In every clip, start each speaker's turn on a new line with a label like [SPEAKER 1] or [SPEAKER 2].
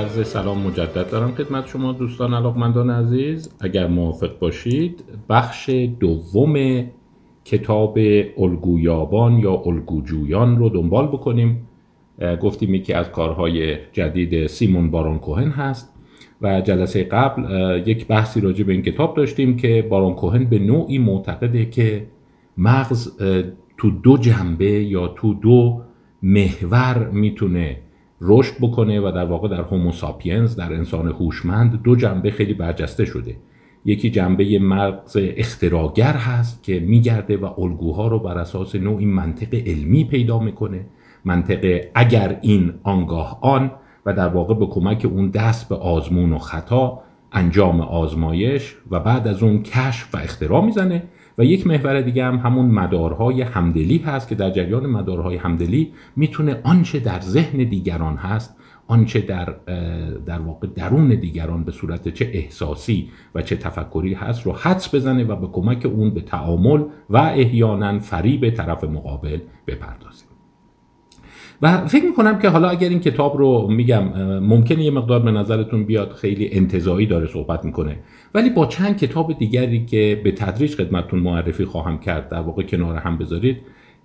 [SPEAKER 1] عرض سلام مجدد دارم خدمت شما دوستان علاقمندان عزیز. اگر موافق باشید بخش دوم کتاب الگویابان یا الگوجویان رو دنبال بکنیم. گفتیم یکی از کارهای جدید سیمون بارون کوهن هست و جلسه قبل یک بحثی راجع به این کتاب داشتیم که بارون کوهن به نوعی معتقده که مغز تو دو جنبه یا تو دو محور می‌تونه رشد بکنه و در واقع در هوموساپینز در انسان هوشمند دو جنبه خیلی برجسته شده. یکی جنبه مغز اختراگر هست که میگرده و الگوها رو بر اساس نوعی منطق علمی پیدا می‌کنه. منطق اگر این آنگاه آن و در واقع به کمک اون دست به آزمون و خطا انجام آزمایش و بعد از اون کشف و اختراع می‌زنه و یک محور دیگه هم همون مدارهای همدلی هست که در جریان مدارهای همدلی می‌تونه آنچه در ذهن دیگران هست آنچه در در واقع درون دیگران به صورت چه احساسی و چه تفکری هست رو حدس بزنه و به کمک اون به تعامل و احیانا فریب طرف مقابل بپردازه. و فکر می‌کنم که حالا اگر این کتاب رو میگم ممکنه یه مقدار به نظرتون بیاد خیلی انتظایی داره صحبت می‌کنه. ولی با چند کتاب دیگری که به تدریج خدمتتون معرفی خواهم کرد در واقع کنار هم بذارید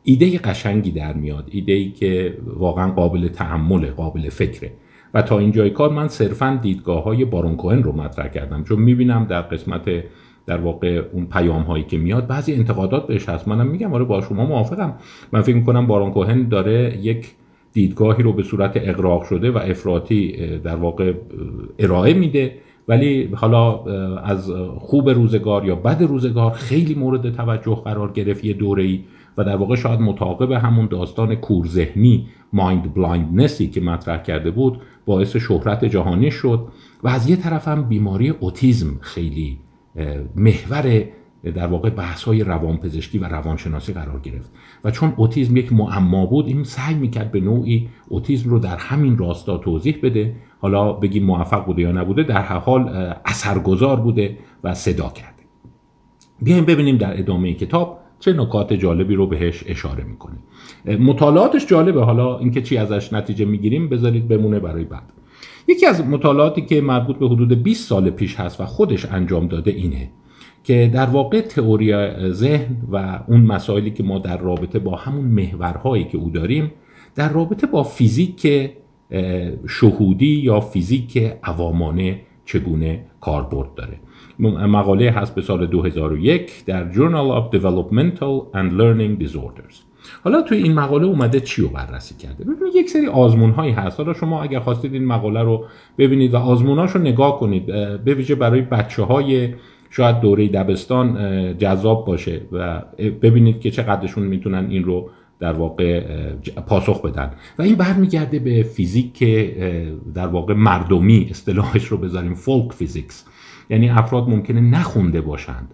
[SPEAKER 1] ایده قشنگی در میاد. ایده ای که واقعا قابل تحمل قابل فکره. و تا اینجای کار من صرفا دیدگاه های بارون کوهن رو مطرح کردم. چون می‌بینم در قسمت در واقع اون پیام هایی که میاد بعضی انتقادات بهش هست. منم میگم آره با شما موافقم. من فکر می‌کنم بارون کوهن داره یک دیدگاهی رو به صورت اقراق شده و افراطی در واقع ارائه میده. ولی حالا از خوب روزگار یا بد روزگار خیلی مورد توجه قرار گرفت یه دوره و در واقع شاید متعاقب همون داستان کورذهنی mind blindness ی که مطرح کرده بود باعث شهرت جهانی شد. و از یه طرف هم بیماری اوتیزم خیلی محور در واقع بحث های روانپزشکی و روانشناسی قرار گرفت. و چون اوتیزم یک معما بود این سعی می‌کرد به نوعی اوتیزم رو در همین راستا توضیح بده. حالا بگیم موفق بوده یا نبوده در هر حال اثرگذار بوده و صدا کرده. بیایم ببینیم در ادامه کتاب چه نکات جالبی رو بهش اشاره می‌کنیم مطالعاتش جالبه. حالا اینکه چی ازش نتیجه می‌گیریم بذارید بمونه برای بعد. یکی از مطالعاتی که مربوط به حدود 20 سال پیش هست و خودش انجام داده اینه. که در واقع تئوری ذهن و اون مسائلی که ما در رابطه با همون محورهایی که او داریم در رابطه با فیزیک شهودی یا فیزیک عوامانه چگونه کاربرد داره. مقاله هست به سال 2001 در Journal of Developmental and Learning Disorders. حالا توی این مقاله اومده چی رو بررسی کرده؟ ببینید یک سری آزمون هایی هست. حالا شما اگر خواستید این مقاله رو ببینید و آزموناش رو نگاه کنید به ویژه برای بچه های شاید دوره دبستان جذاب باشه و ببینید که چقدرشون می‌تونن این رو در واقع پاسخ بدن. و این برمیگرده به فیزیک در واقع مردمی اصطلاحش رو بذاریم folk physics. یعنی افراد ممکنه نخونده باشند.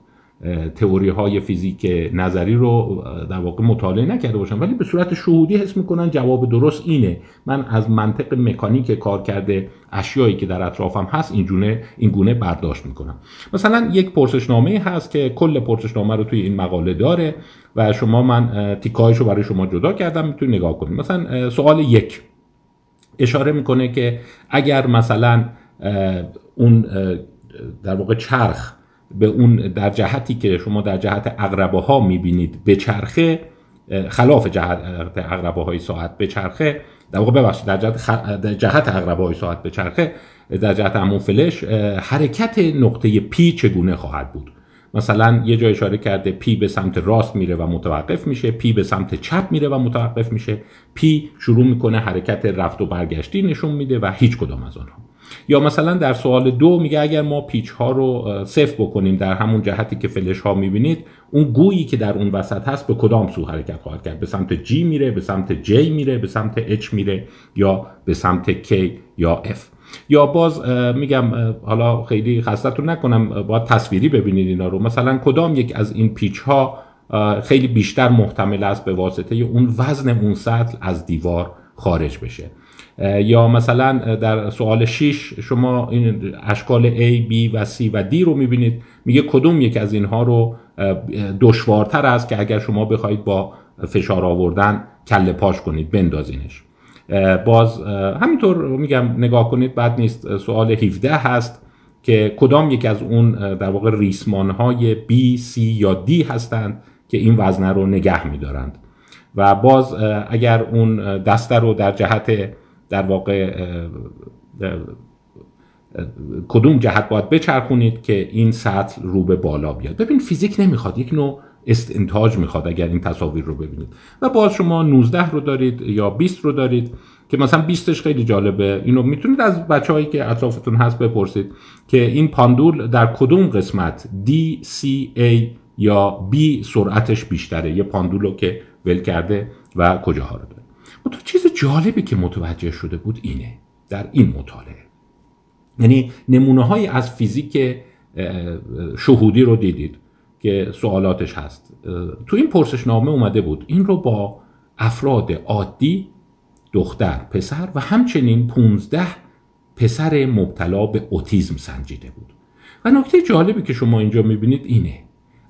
[SPEAKER 1] تئوری های فیزیک نظری رو در واقع مطالعه نکرده باشن. ولی به صورت شهودی حس می‌کنن جواب درست اینه. من از منطق مکانیک کار کرده اشیایی که در اطرافم هست این گونه این گونه برداشت می‌کنم. مثلا یک پرسشنامه هست که کل پرسشنامه رو توی این مقاله داره و شما من تیکایش رو برای شما جدا کردم می‌تونید نگاه کنید. مثلا سوال یک. اشاره می‌کنه که اگر مثلا اون در واقع چرخ به اون در جهتی که شما در جهت اقربه ها می‌بینید به چرخه خلاف جهت اقربه های ساعت به چرخه در واقع ببخشید در جهت, خ... جهت اقربه های ساعت به چرخه در جهت همون فلش حرکت نقطه پی چگونه خواهد بود؟ مثلا یه جای اشاره کرده P به سمت راست میره و متوقف میشه P به سمت چپ میره و متوقف میشه P شروع می‌کنه حرکت رفت و برگشتی نشون میده و هیچ کدام از آنها. یا مثلا در سوال دو میگه اگر ما پیچ ها رو سفت بکنیم در همون جهتی که فلش ها می‌بینید اون گویی که در اون وسط هست به کدام سو حرکت خواهد کرد؟ به سمت G میره به سمت J میره به سمت H میره یا به سمت K یا F. یا باز میگم حالا خیلی خستتون نکنم باید تصویری ببینید اینا رو. مثلا کدام یک از این پیچ ها خیلی بیشتر محتمل است به واسطه اون وزن اون سطل از دیوار خارج بشه؟ یا مثلا در سوال 6 شما این اشکال A, B و C و D رو می‌بینید. میگه کدوم یک از اینها رو دشوارتر است که اگر شما بخواید با فشار آوردن کله پاش کنید بندازینش. باز همینطور میگم نگاه کنید بعد نیست. سوال 17 هست که کدام یک از اون در واقع ریسمان های B, C یا D هستند که این وزنه رو نگه میدارند. و باز اگر اون دسته رو در جهت در واقع کدوم جهت باید بچرخونید که این سطل رو به بالا بیاد. ببین فیزیک نمی‌خواد یک نوع استنتاج می‌خواد اگر این تصاویر رو ببینید. و باز شما 19 رو دارید یا 20 رو دارید که مثلا 20ش خیلی جالبه. اینو می‌تونید از بچههایی که اطرافتون هست بپرسید که این پاندول در کدوم قسمت D, C, A یا B سرعتش بیشتره؟ یه پاندولو که ول کرده و کجاها رو داره؟ تو چیز جالبی که متوجه شده بود اینه در این مطالعه. یعنی نمونه های از فیزیک شهودی رو دیدید که سوالاتش هست. تو این پرسشنامه اومده بود این رو با افراد عادی دختر پسر و همچنین 15 پسر مبتلا به اوتیزم سنجیده بود. و نکته جالبی که شما اینجا می‌بینید اینه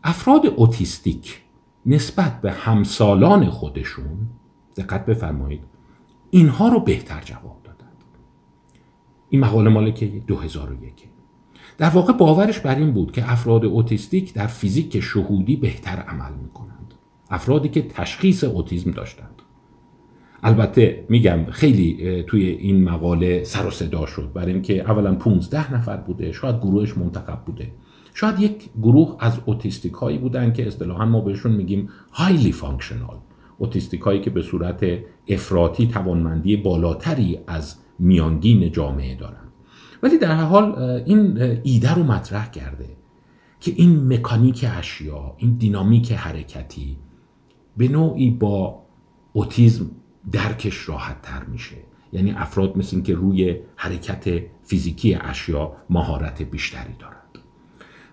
[SPEAKER 1] افراد اوتیستیک نسبت به همسالان خودشون دقت بفرمایید. اینها رو بهتر جواب دادند این مقاله مال که 2001 در واقع باورش بر این بود که افراد اوتیستیک در فیزیک شهودی بهتر عمل می‌کنند. افرادی که تشخیص اوتیزم داشتند. البته میگم خیلی توی این مقاله سر و صدا شد. برای اینکه اولا 15 نفر بوده شاید گروهش منتخب بوده. شاید یک گروه از اوتیستیک هایی بودن که اصطلاحا ما بهشون میگیم highly functional اوتیستیک هایی که به صورت افراطی توانمندی بالاتری از میانگین جامعه دارن. ولی در حال این ایده رو مطرح کرده که این مکانیک اشیا این دینامیک حرکتی به نوعی با اوتیزم درکش راحت تر میشه. یعنی افراد مثل این که روی حرکت فیزیکی اشیا مهارت بیشتری دارند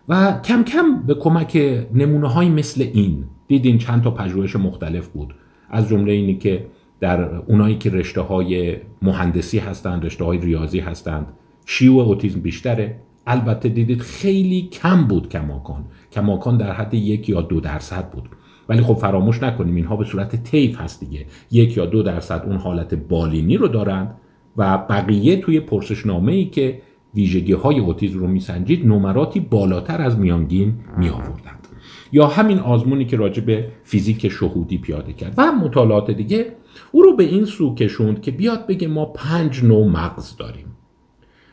[SPEAKER 1] و کم کم به کمک نمونه های مثل این دیدین چند تا پژوهش مختلف بود. از جمله اینی که در اونایی که رشته های مهندسی هستند رشته های ریاضی هستند شیوع اوتیزم بیشتره. البته دیدید خیلی کم بود کماکان. کماکان در حد یک یا دو درصد بود. ولی خب فراموش نکنیم اینها به صورت تیف هست دیگه. یک یا دو درصد اون حالت بالینی رو دارند و بقیه توی پرسشنامه ای که ویژگی های اوتیزم رو میسنجید نمراتی بالاتر از میانگین می آوردند یا همین آزمونی که راجع به فیزیک شهودی پیاده کرد. و مطالعات دیگه او رو به این سو کشوند که بیاد بگه ما پنج نوع مغز داریم.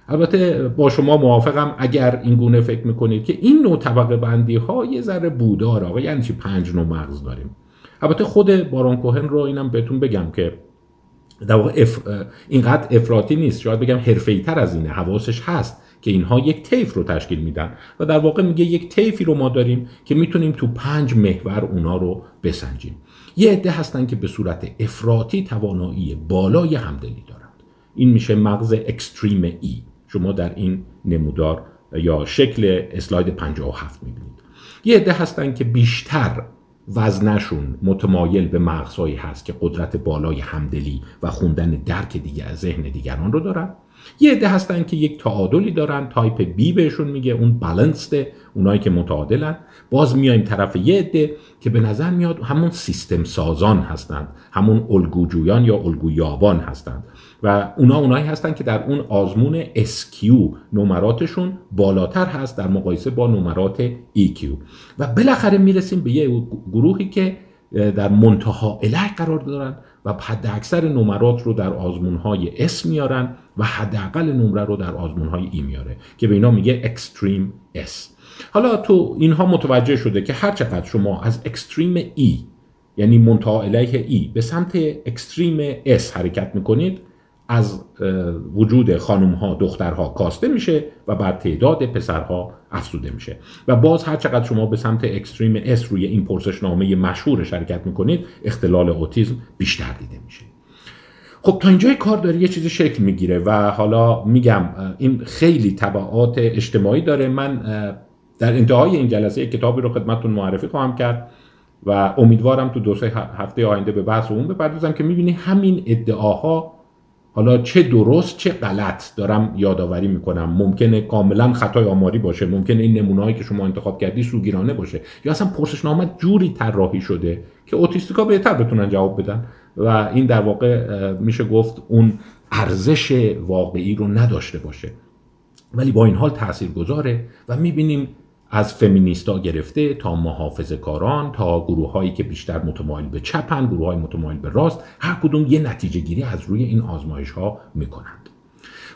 [SPEAKER 1] البته با شما موافقم اگر این گونه فکر می‌کنید که این نوع طبقه بندی ها یه ذره بودار آقا یعنی چی پنج نوع مغز داریم؟ البته خود باران کوهن رو اینم بهتون بگم که در واقع اف... اینقدر افراطی نیست. شاید بگم حرفه‌ای تر از اینه حواسش هست. که اینها یک طیف رو تشکیل میدن و در واقع میگه یک طیفی رو ما داریم که می‌تونیم تو پنج محور اونا رو بسنجیم. یه عده هستن که به صورت افراطی توانایی بالای همدلی دارند. این میشه مغز اکستریم ای. شما در این نمودار یا شکل اسلاید 57 می‌بینید. یه عده هستن که بیشتر وزنشون متمایل به مغزهایی هست که قدرت بالای همدلی و خوندن درک دیگه از ذهن دیگران رو دارن. یه عده هستن که یک تعادلی دارن تایپ بی بهشون میگه اون بالانسته اونایی که متعادلن. باز میایم طرف یه عده که به نظر میاد همون سیستم سازان هستند همون الگوجویان یا الگویابان هستند. و اونا اونایی هستن که در اون آزمون SQ نمراتشون بالاتر هست در مقایسه با نمرات EQ و بالاخره می‌رسیم به یه گروهی که در منتها اله قرار دارن و حد اکثر نمرات رو در آزمون های S میارن. و حداقل نمره رو در آزمون های E میاره که به اینا میگه extreme S. حالا تو اینها متوجه شده که هر چقدر شما از extreme E یعنی منتها علیه E به سمت extreme S حرکت می‌کنید از وجود خانم ها دخترها کاسته میشه و بر تعداد پسرها افزوده میشه. و باز هر چقدر شما به سمت extreme S روی این پرسشنامه مشهور شرکت می‌کنید اختلال اوتیزم بیشتر دیده میشه. خب تا اینجای کار داره یه چیزی شکل می‌گیره و حالا میگم این خیلی طبعات اجتماعی داره. من در انتهای این جلسه کتابی رو خدمتتون معرفی خواهم کرد و امیدوارم تو دو سه هفته آینده به بحث اون بپردازم که می‌بینی همین ادعاها حالا چه درست چه غلط دارم یادآوری می‌کنم. ممکنه کاملا خطای آماری باشه ممکنه این نمونه‌ای که شما انتخاب کردی سوگیرانه باشه یا اصلا پرسشنامه جوری طراحی شده که اوتیستیکا بهتر بتونن جواب بدن. و این در واقع میشه گفت اون ارزش واقعی رو نداشته باشه. ولی با این حال تأثیر گذاره و می‌بینیم از فمینیستا گرفته تا محافظ کاران تا گروه هایی که بیشتر متمایل به چپن گروه های متمایل به راست هر کدوم یه نتیجه گیری از روی این آزمایش ها می‌کنند.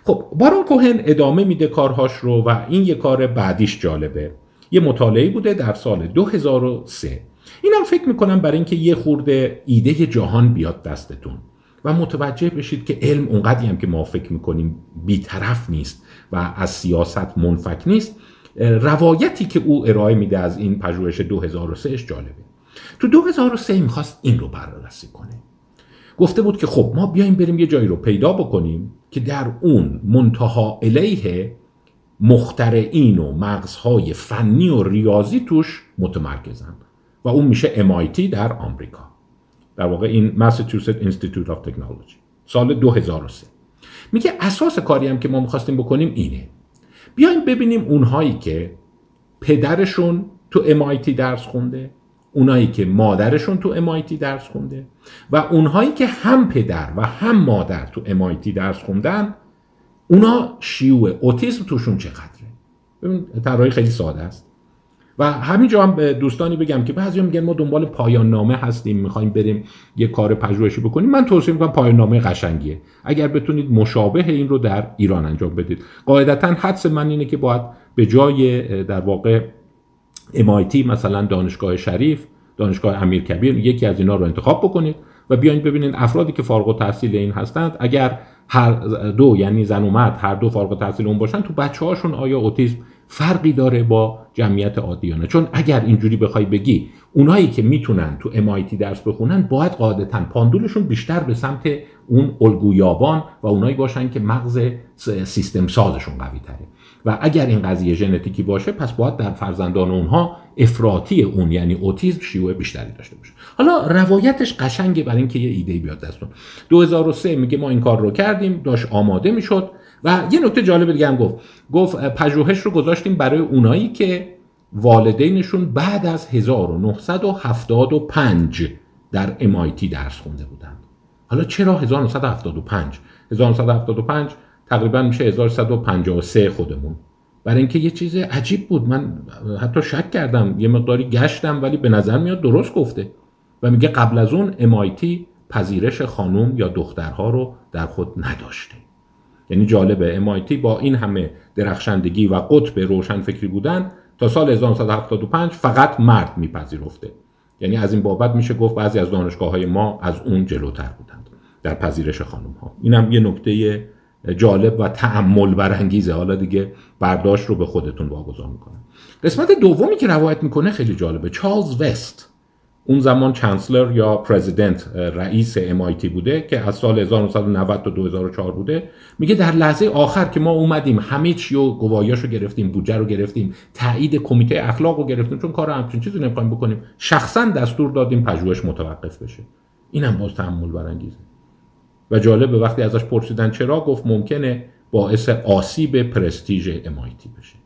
[SPEAKER 1] خب بارون کوهن ادامه میده کارهاش رو و این یه کار بعدیش جالبه. یه مطالعه بوده در سال 2003 اینم فکر می‌کنم برای اینکه یه خورده ایده جهان بیاد دستتون. و متوجه بشید که علم اونقدی هم که ما فکر می‌کنیم بیطرف نیست و از سیاست منفک نیست روایتی که او ارائه میده از این پژوهش 2003 جالبه. تو 2003 می‌خواست این رو بررسی کنه. گفته بود که خب ما بیایم بریم یه جایی رو پیدا بکنیم که در اون منتها الیه مخترعین و مغزهای فنی و ریاضی توش متمرکزن. و اون میشه MIT در آمریکا. در واقع این Massachusetts Institute of Technology. سال 2003 میگه اساس کاری هم که ما می‌خواستیم بکنیم اینه. بیایم ببینیم اونهایی که پدرشون تو MIT درس خونده اونایی که مادرشون تو MIT درس خونده و اونهایی که هم پدر و هم مادر تو MIT درس خوندن اونا شیوع اوتیسم توشون چقدره؟ ببین طراحی خیلی ساده است. و همینجا هم به دوستانی بگم که بعضی میگن ما دنبال پایان نامه هستیم می‌خوایم بریم یه کار پژوهشی بکنیم. من توصیه می‌کنم پایان نامه قشنگیه. اگر بتونید مشابه این رو در ایران انجام بدید. قاعدتا حدس من اینه که باید به جای در واقع MIT مثلا دانشگاه شریف دانشگاه امیر کبیر یکی از اینا رو انتخاب بکنید و بیاین ببینید افرادی که فارغ التحصیل این هستند. اگر هر دو یعنی زن و مرد هر دو فارغ التحصیل اون باشن تو بچه هاشون آیا اوتیسم فرقی داره با جمعیت عادیانه. چون اگر اینجوری بخوای بگی اونایی که می‌تونن تو MIT درس بخونن باید قاعدتا پاندولشون بیشتر به سمت اون الگویابان و اونایی باشن که مغز سیستم سازشون قوی تره. و اگر این قضیه ژنتیکی باشه پس باید در فرزندان اونها افراطی اون یعنی اوتیسم شیوع بیشتری داشته باشه. حالا روایتش قشنگه برای اینکه یه ایده بیاد دستون. 2003 میگه ما این کار رو کردیم داشت آماده می‌شد. و یه نکته جالب دیگه هم گفت. گفت پژوهش رو گذاشتیم برای اونایی که والدینشون بعد از 1975 در MIT درس خونده بودند. حالا چرا 1975 1975 تقریبا میشه 1153 خودمون. برای اینکه یه چیز عجیب بود. من حتی شک کردم. یه مقداری گشتم ولی به نظر میاد درست گفته. و میگه قبل از اون MIT پذیرش خانوم یا دخترها رو در خود نداشته. یعنی جالبه. MIT با این همه درخشندگی و قطب روشن فکری بودن تا سال 1975 فقط مرد میپذیرفته. یعنی از این بابت میشه گفت بعضی از دانشگاه های ما از اون جلوتر بودند در پذیرش خانم ها اینم یه نکته جالب و تعمل برانگیزه. حالا دیگه برداشت رو به خودتون واگذار می‌کنم. قسمت دومی که روایت می‌کنه خیلی جالبه. چارلز وست. اون زمان چانسلر یا پرزیدنت رئیس MIT بوده که از سال 1990 تا 2004 بوده. میگه در لحظه آخر که ما اومدیم همه چی و گواهیاشو گرفتیم بودجه رو گرفتیم تایید کمیته اخلاق رو گرفتیم چون کار همچین چیزی نمی‌خوایم بکنیم شخصا دستور دادیم پژوهش متوقف بشه. اینم باز تحمل برانگیزه. و جالبه وقتی ازش پرسیدن چرا گفت ممکنه باعث آسیب پرستیژ MIT بشه.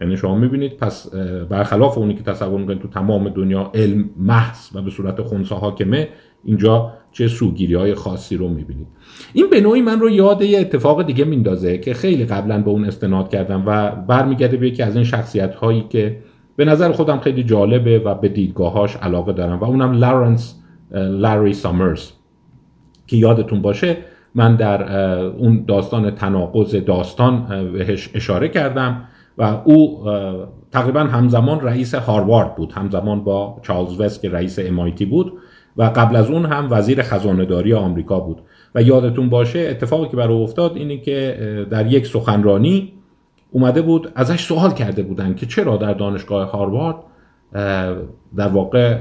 [SPEAKER 1] یعنی شما می‌بینید پس برخلاف اونی که تصور می‌کنید تو تمام دنیا علم محض و به صورت خونسا حاکمه اینجا چه سوگیری های خاصی رو می‌بینید. این به نوعی من رو یاد یه اتفاق دیگه میندازه که خیلی قبلا به اون استناد کردم و برمیگرده به یکی از این شخصیت هایی که به نظر خودم خیلی جالبه و به دیدگاهاش علاقه دارم و اونم لارنس لاری سامرز. که یادتون باشه من در اون داستان تناقض داستان بهش اشاره کردم. و او تقریبا همزمان رئیس هاروارد بود. همزمان با چارلز وست که رئیس MIT بود و قبل از اون هم وزیر خزانهداری آمریکا بود. و یادتون باشه اتفاقی که برای افتاد اینه که در یک سخنرانی اومده بود ازش سوال کرده بودن که چرا در دانشگاه هاروارد در واقع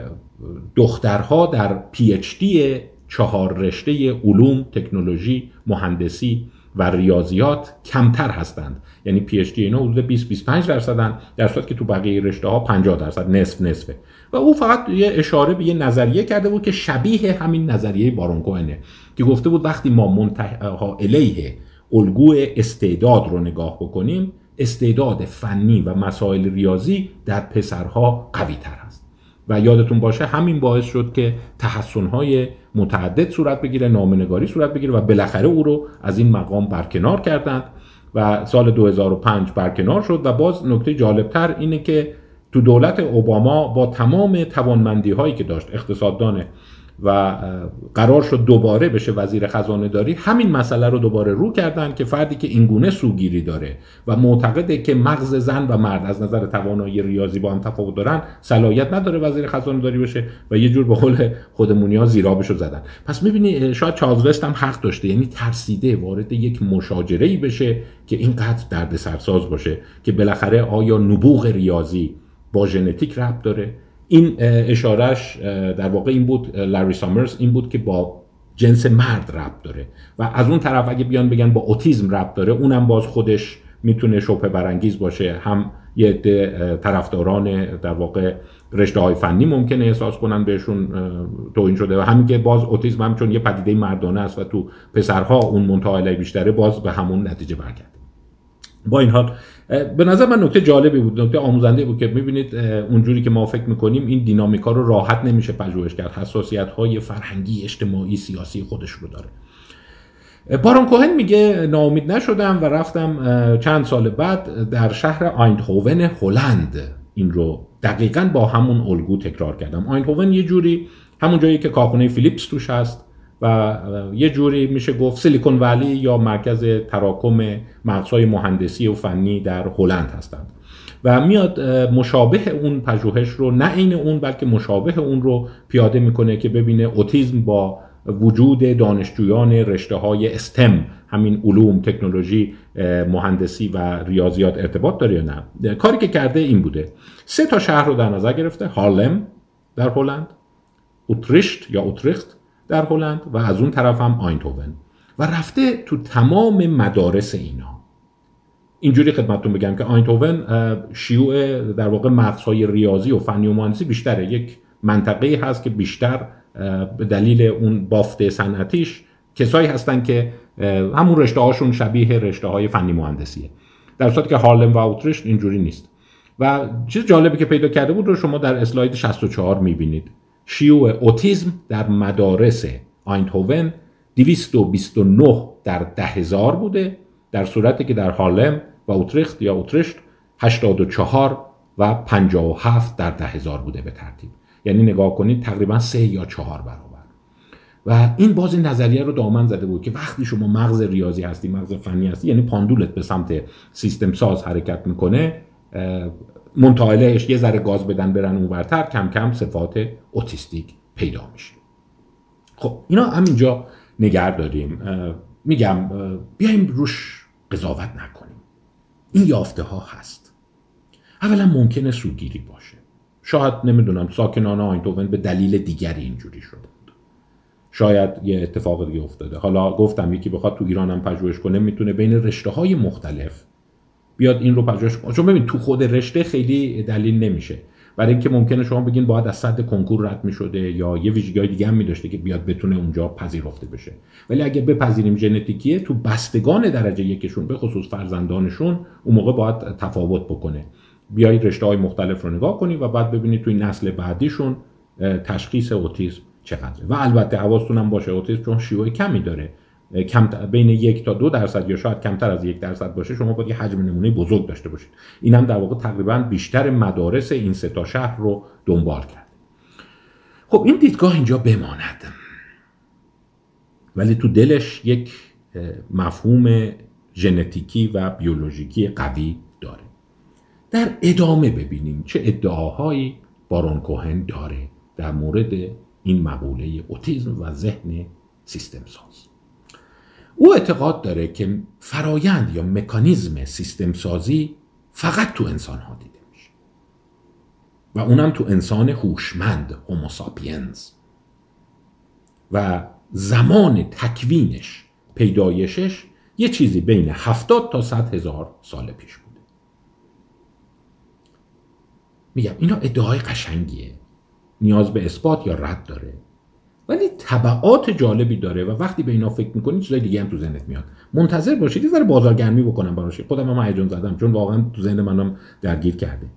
[SPEAKER 1] دخترها در پی اچ دی چهار رشته علوم، تکنولوژی، مهندسی و ریاضیات کمتر هستند. یعنی پی اچ دی اینا حدود 20 25 درصدن در صورتی که تو بقیه رشته ها 50 درصد نصف نصفه. و او فقط یه اشاره به یه نظریه کرده بود که شبیه همین نظریه بارون کوهنه که گفته بود وقتی ما منتها الیه الگو استعداد رو نگاه بکنیم استعداد فنی و مسائل ریاضی در پسرها قوی تر است و یادتون باشه همین باعث شد که تحسنهای متعدد صورت بگیره نامنگاری صورت بگیره و بالاخره او رو از این مقام برکنار کردند و سال 2005 برکنار شد و باز نکته جالبتر اینه که تو دولت اوباما با تمام توانمندی هایی که داشت اقتصاددان و قرار شد دوباره بشه وزیر خزانه داری همین مسئله رو دوباره رو کردن که فردی که اینگونه سوگیری داره و معتقده که مغز زن و مرد از نظر توانایی ریاضی با هم تفاوت دارن صلاحیت نداره وزیر خزانه داری بشه و یه جور به قول خودمونی ها زیرابشو زدن. پس می‌بینی شاید چارلز هم حق داشته یعنی ترسیده وارد یک مشاجره ای بشه که اینقدر درد سرساز باشه که بالاخره آیا نبوغ ریاضی با ژنتیک ربط داره؟ این اشارش در واقع این بود لاری سامرز این بود که با جنس مرد ربط داره. و از اون طرف اگه بیان بگن با اوتیزم ربط داره اونم باز خودش می‌تونه شبه برانگیز باشه. هم یه عده طرفداران در واقع رشته های فنی ممکنه احساس کنن بهشون توهین شده. و همین که باز اوتیسم هم چون یه پدیده مردانه است و تو پسرها اون منطقه بیشتره باز به همون نتیجه برگرده. با این حال به نظر من نکته جالبی بود نکته آموزنده بود که می‌بینید اونجوری که ما فکر می‌کنیم این دینامیکا رو راحت نمیشه پژوهش کرد. حساسیت های فرهنگی اجتماعی سیاسی خودش رو داره. بارون کوهن میگه ناامید نشدم و رفتم چند سال بعد در شهر آیندهوون هلند. این رو دقیقا با همون الگو تکرار کردم. آیندهوون یه جوری همون جایی که کارخونه فیلیپس توش هست و یه جوری میشه گفت سیلیکون ولی یا مرکز تراکم مغزهای مهندسی و فنی در هلند هستند. و میاد مشابه اون پژوهش رو نه عین اون بلکه مشابه اون رو پیاده می‌کنه که ببینه اوتیزم با وجود دانشجویان رشته های استم همین علوم تکنولوژی مهندسی و ریاضیات ارتباط داره یا نه. کاری که کرده این بوده. سه تا شهر رو در نظر گرفته هارلم در هلند اوتریشت یا اوتریخت در هلند و از اون طرف هم آینتوون و رفته تو تمام مدارس اینا. اینجوری خدمتتون بگم که آینتوون شیوع در واقع مغزهای ریاضی و فنی و مهندسی بیشتره. یک منطقه هست که بیشتر به دلیل اون بافت صنعتیش کسایی هستن که همون رشته هاشون شبیه رشته های فنی مهندسیه. در صورتی که هارلم و اوتریشت اینجوری نیست. و چیز جالبی که پیدا کرده بود رو شما در اسلاید 64 می‌بینید. شیوع اوتیزم در مدارس آینتهوون 229 در ده هزار بوده در صورتی که در هارلم و اوتریخت یا اوتریشت 84 و 57 در ده هزار بوده به ترتیب. یعنی نگاه کنید تقریبا سه یا چهار برابر. و این باز نظریه رو دامن زده بود که وقتی شما مغز ریاضی هستی مغز فنی هستی یعنی پاندولت به سمت سیستم ساز حرکت می‌کنه منتقلش یه ذره گاز بدن برن اونورتر کم کم صفات اوتیستیک پیدا میشه. خب اینا همینجا نگر داریم. میگم بیایم روش قضاوت نکنیم. این یافته ها هست. اولا ممکنه سوگیری باشه. شاید نمی‌دونم ساکنان آینتوون به دلیل دیگری اینجوری شده شاید یه اتفاق دیگه افتاده. حالا گفتم یکی بخواد تو ایران هم پژوهش کنه می‌تونه بین رشته های مختلف بیاد این رو پژوهش کنه. چون ببین تو خود رشته خیلی دلیل نمیشه. برای اینکه ممکنه شما بگین باید از صد کنکور رد می‌شده یا یه ویژگی دیگه هم میداشته که بیاد بتونه اونجا پذیرفته بشه. ولی اگه بپذیریم ژنتیکیه تو بستگان درجه یکشون به خصوص فرزندانشون اون موقع باید تفاوت بکنه. بیایید رشته های مختلف رو نگاه کنید و بعد ببینید توی نسل بعدیشون تشخیص اوتیسم چقدره. و البته حواستون باشه اوتیسم چون شیوع کمی داره. کم بین یک تا دو درصد یا شاید کمتر از یک درصد باشه شما باید یه حجم نمونه بزرگ داشته باشید. این هم در واقع تقریبا بیشتر مدارس این سه تا شهر رو دنبال کرد. خب این دیدگاه اینجا بماند. ولی تو دلش یک مفهوم ژنتیکی و بیولوژیکی قوی داره. در ادامه ببینیم چه ادعاهایی بارون کوهن داره در مورد این مقوله اوتیزم و ذهن سیستم ساز او اعتقاد داره که فرایند یا مکانیزم سیستم سازی فقط تو انسان ها دیده میشه. و اونم تو انسان هوشمند هوموساپینز و زمان تکوینش پیدایشش یه چیزی بین هفتاد تا صد هزار سال پیش بوده. میگم اینا ادعای قشنگیه. نیاز به اثبات یا رد داره. ولی طبعات جالبی داره و وقتی به اینا فکر می‌کنید چیزای دیگه هم تو ذهنت میاد. منتظر باشید یه ذره بازارگرمی بکنم براش. خودم هم هیجان زدم چون واقعا تو ذهن منم درگیر کرده.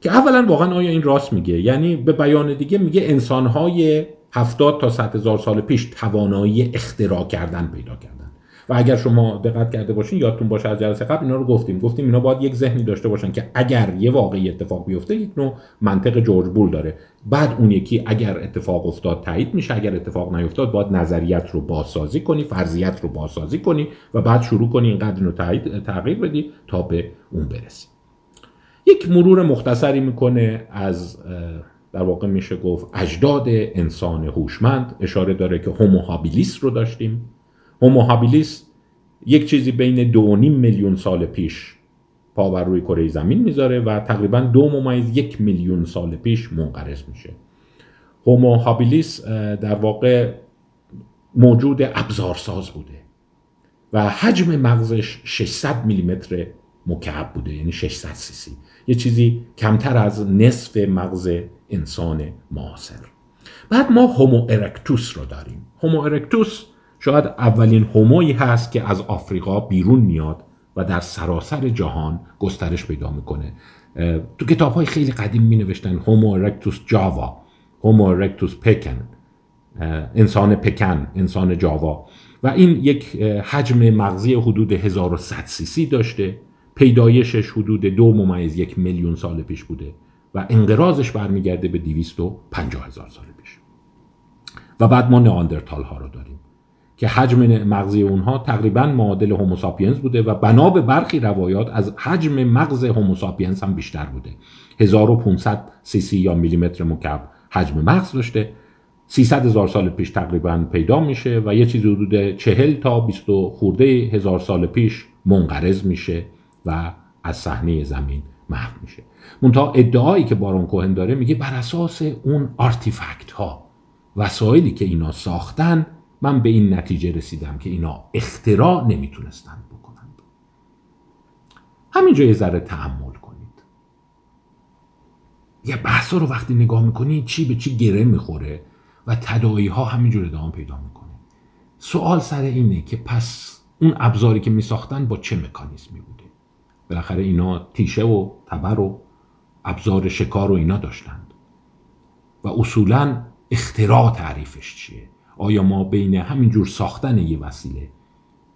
[SPEAKER 1] که اولا واقعا آیا این راست میگه؟ یعنی به بیان دیگه میگه انسانهای هفتاد تا 100 هزار سال پیش توانایی اختراع کردن پیدا کردن. و اگر شما دقت کرده باشین یادتون باشه از جلسه قبل اینا رو گفتیم. گفتیم اینا باید یک ذهنی داشته باشن که اگر یه واقعی اتفاق بیفته یک نوع منطق جورج بول داره. بعد اون یکی اگر اتفاق افتاد تایید میشه. اگر اتفاق نیفتاد باید نظریت رو بازسازی کنی فرضیت رو بازسازی کنی و بعد شروع کنی اینقدر رو تغییر بدی تا به اون برسی. یک مرور مختصری می‌کنه از در واقع میشه گفت اجداد انسان هوشمند. اشاره داره که هومو رو داشتیم. هوموهابیلیس یک چیزی بین دو نیم میلیون سال پیش پا بر روی کره زمین می‌ذاره و تقریبا دو ممیز یک میلیون سال پیش منقرض میشه. هوموهابیلیس در واقع موجود ابزارساز بوده و حجم مغزش 600 میلیمتر مکعب بوده یعنی 600 سی سی. یه چیزی کمتر از نصف مغز انسان معاصر. بعد ما هومو ارکتوس رو داریم. هومو ارکتوس شاید اولین هومویی هست که از آفریقا بیرون میاد و در سراسر جهان گسترش پیدا می‌کنه. تو کتاب های خیلی قدیم می نوشتن هومو ارکتوس جاوا هومو ارکتوس پکن انسان پکن انسان جاوا. و این یک حجم مغزی حدود 1100 سی سی داشته. پیدایشش حدود دو ممیز یک میلیون سال پیش بوده و انقرازش برمیگرده به 250 هزار سال پیش. و بعد ما نئاندرتال ها رو داریم. که حجم مغزی اونها تقریبا معادل هوموساپینز بوده و بنا به برخی روایات از حجم مغز هوموساپینز هم بیشتر بوده. 1500 سی سی یا میلیمتر مکعب حجم مغز داشته. 300 هزار سال پیش تقریبا پیدا میشه و یه چیزی حدود 40 تا 20 خورده هزار سال پیش منقرض میشه و از صحنه زمین محو میشه. منتها ادعایی که بارون کوهن داره میگه بر اساس اون آرتیفکت ها وسایلی که اینا ساختن من به این نتیجه رسیدم که اینا اختراع نمی‌تونستن بکنند همینجا یه ذره تحمل کنید. یه بحثا رو وقتی نگاه می‌کنید چی به چی گره می‌خوره و تدایی ها همینجور ادامه پیدا می‌کنه. سوال سر اینه که پس اون ابزاری که میساختن با چه مکانیزمی بوده؟ بالاخره اینا تیشه و تبر و ابزار شکار و اینا داشتند. و اصولا اختراع تعریفش چیه؟ آیا ما بین همینجور ساختن یه وسیله؟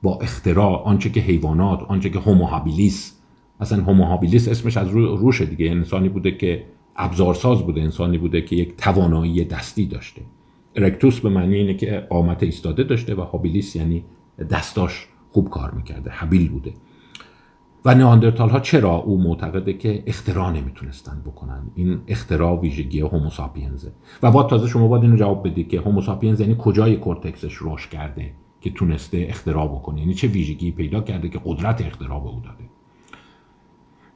[SPEAKER 1] با اختراع آنچه که حیوانات آنچه که هوموهابیلیس اصلا هوموهابیلیس اسمش از رو روشه دیگه. انسانی بوده که ابزارساز بوده انسانی بوده که یک توانایی دستی داشته. ارکتوس به معنی اینه که قامت ایستاده داشته و هابیلیس یعنی دستاش خوب کار می‌کرده حبیل بوده. و نئاندرتال ها چرا او معتقده که اختراع نمی‌تونستن بکنن؟ این اختراع ویژگی هوموساپینزه و با تازه شما باید اینو جواب بدید که هوموساپینز یعنی کجای کورتکسش رشد کرده که تونسته اختراع بکنه؟ یعنی چه ویژگی پیدا کرده که قدرت اختراع به او داده؟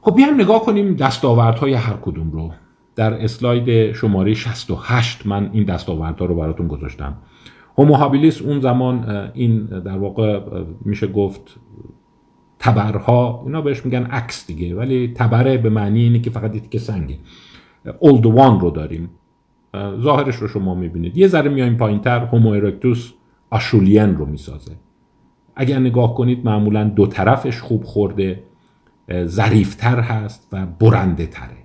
[SPEAKER 1] خب بیایم نگاه کنیم دستاوردهای هر کدوم رو. در اسلاید شماره 68 من این دستاوردها رو براتون گذاشتم. هوموهابیلیس اون زمان این در واقع میشه گفت تبرها اینا بهش میگن عکس دیگه ولی تبره به معنی اینه که فقط که سنگه. اولد وان رو داریم. ظاهرش رو شما می‌بینید. یه ذره میایم پایین تر هومو ارکتوس آشولین رو می‌سازه. اگر نگاه کنید معمولا دو طرفش خوب خورده ظریفتر هست و برنده تره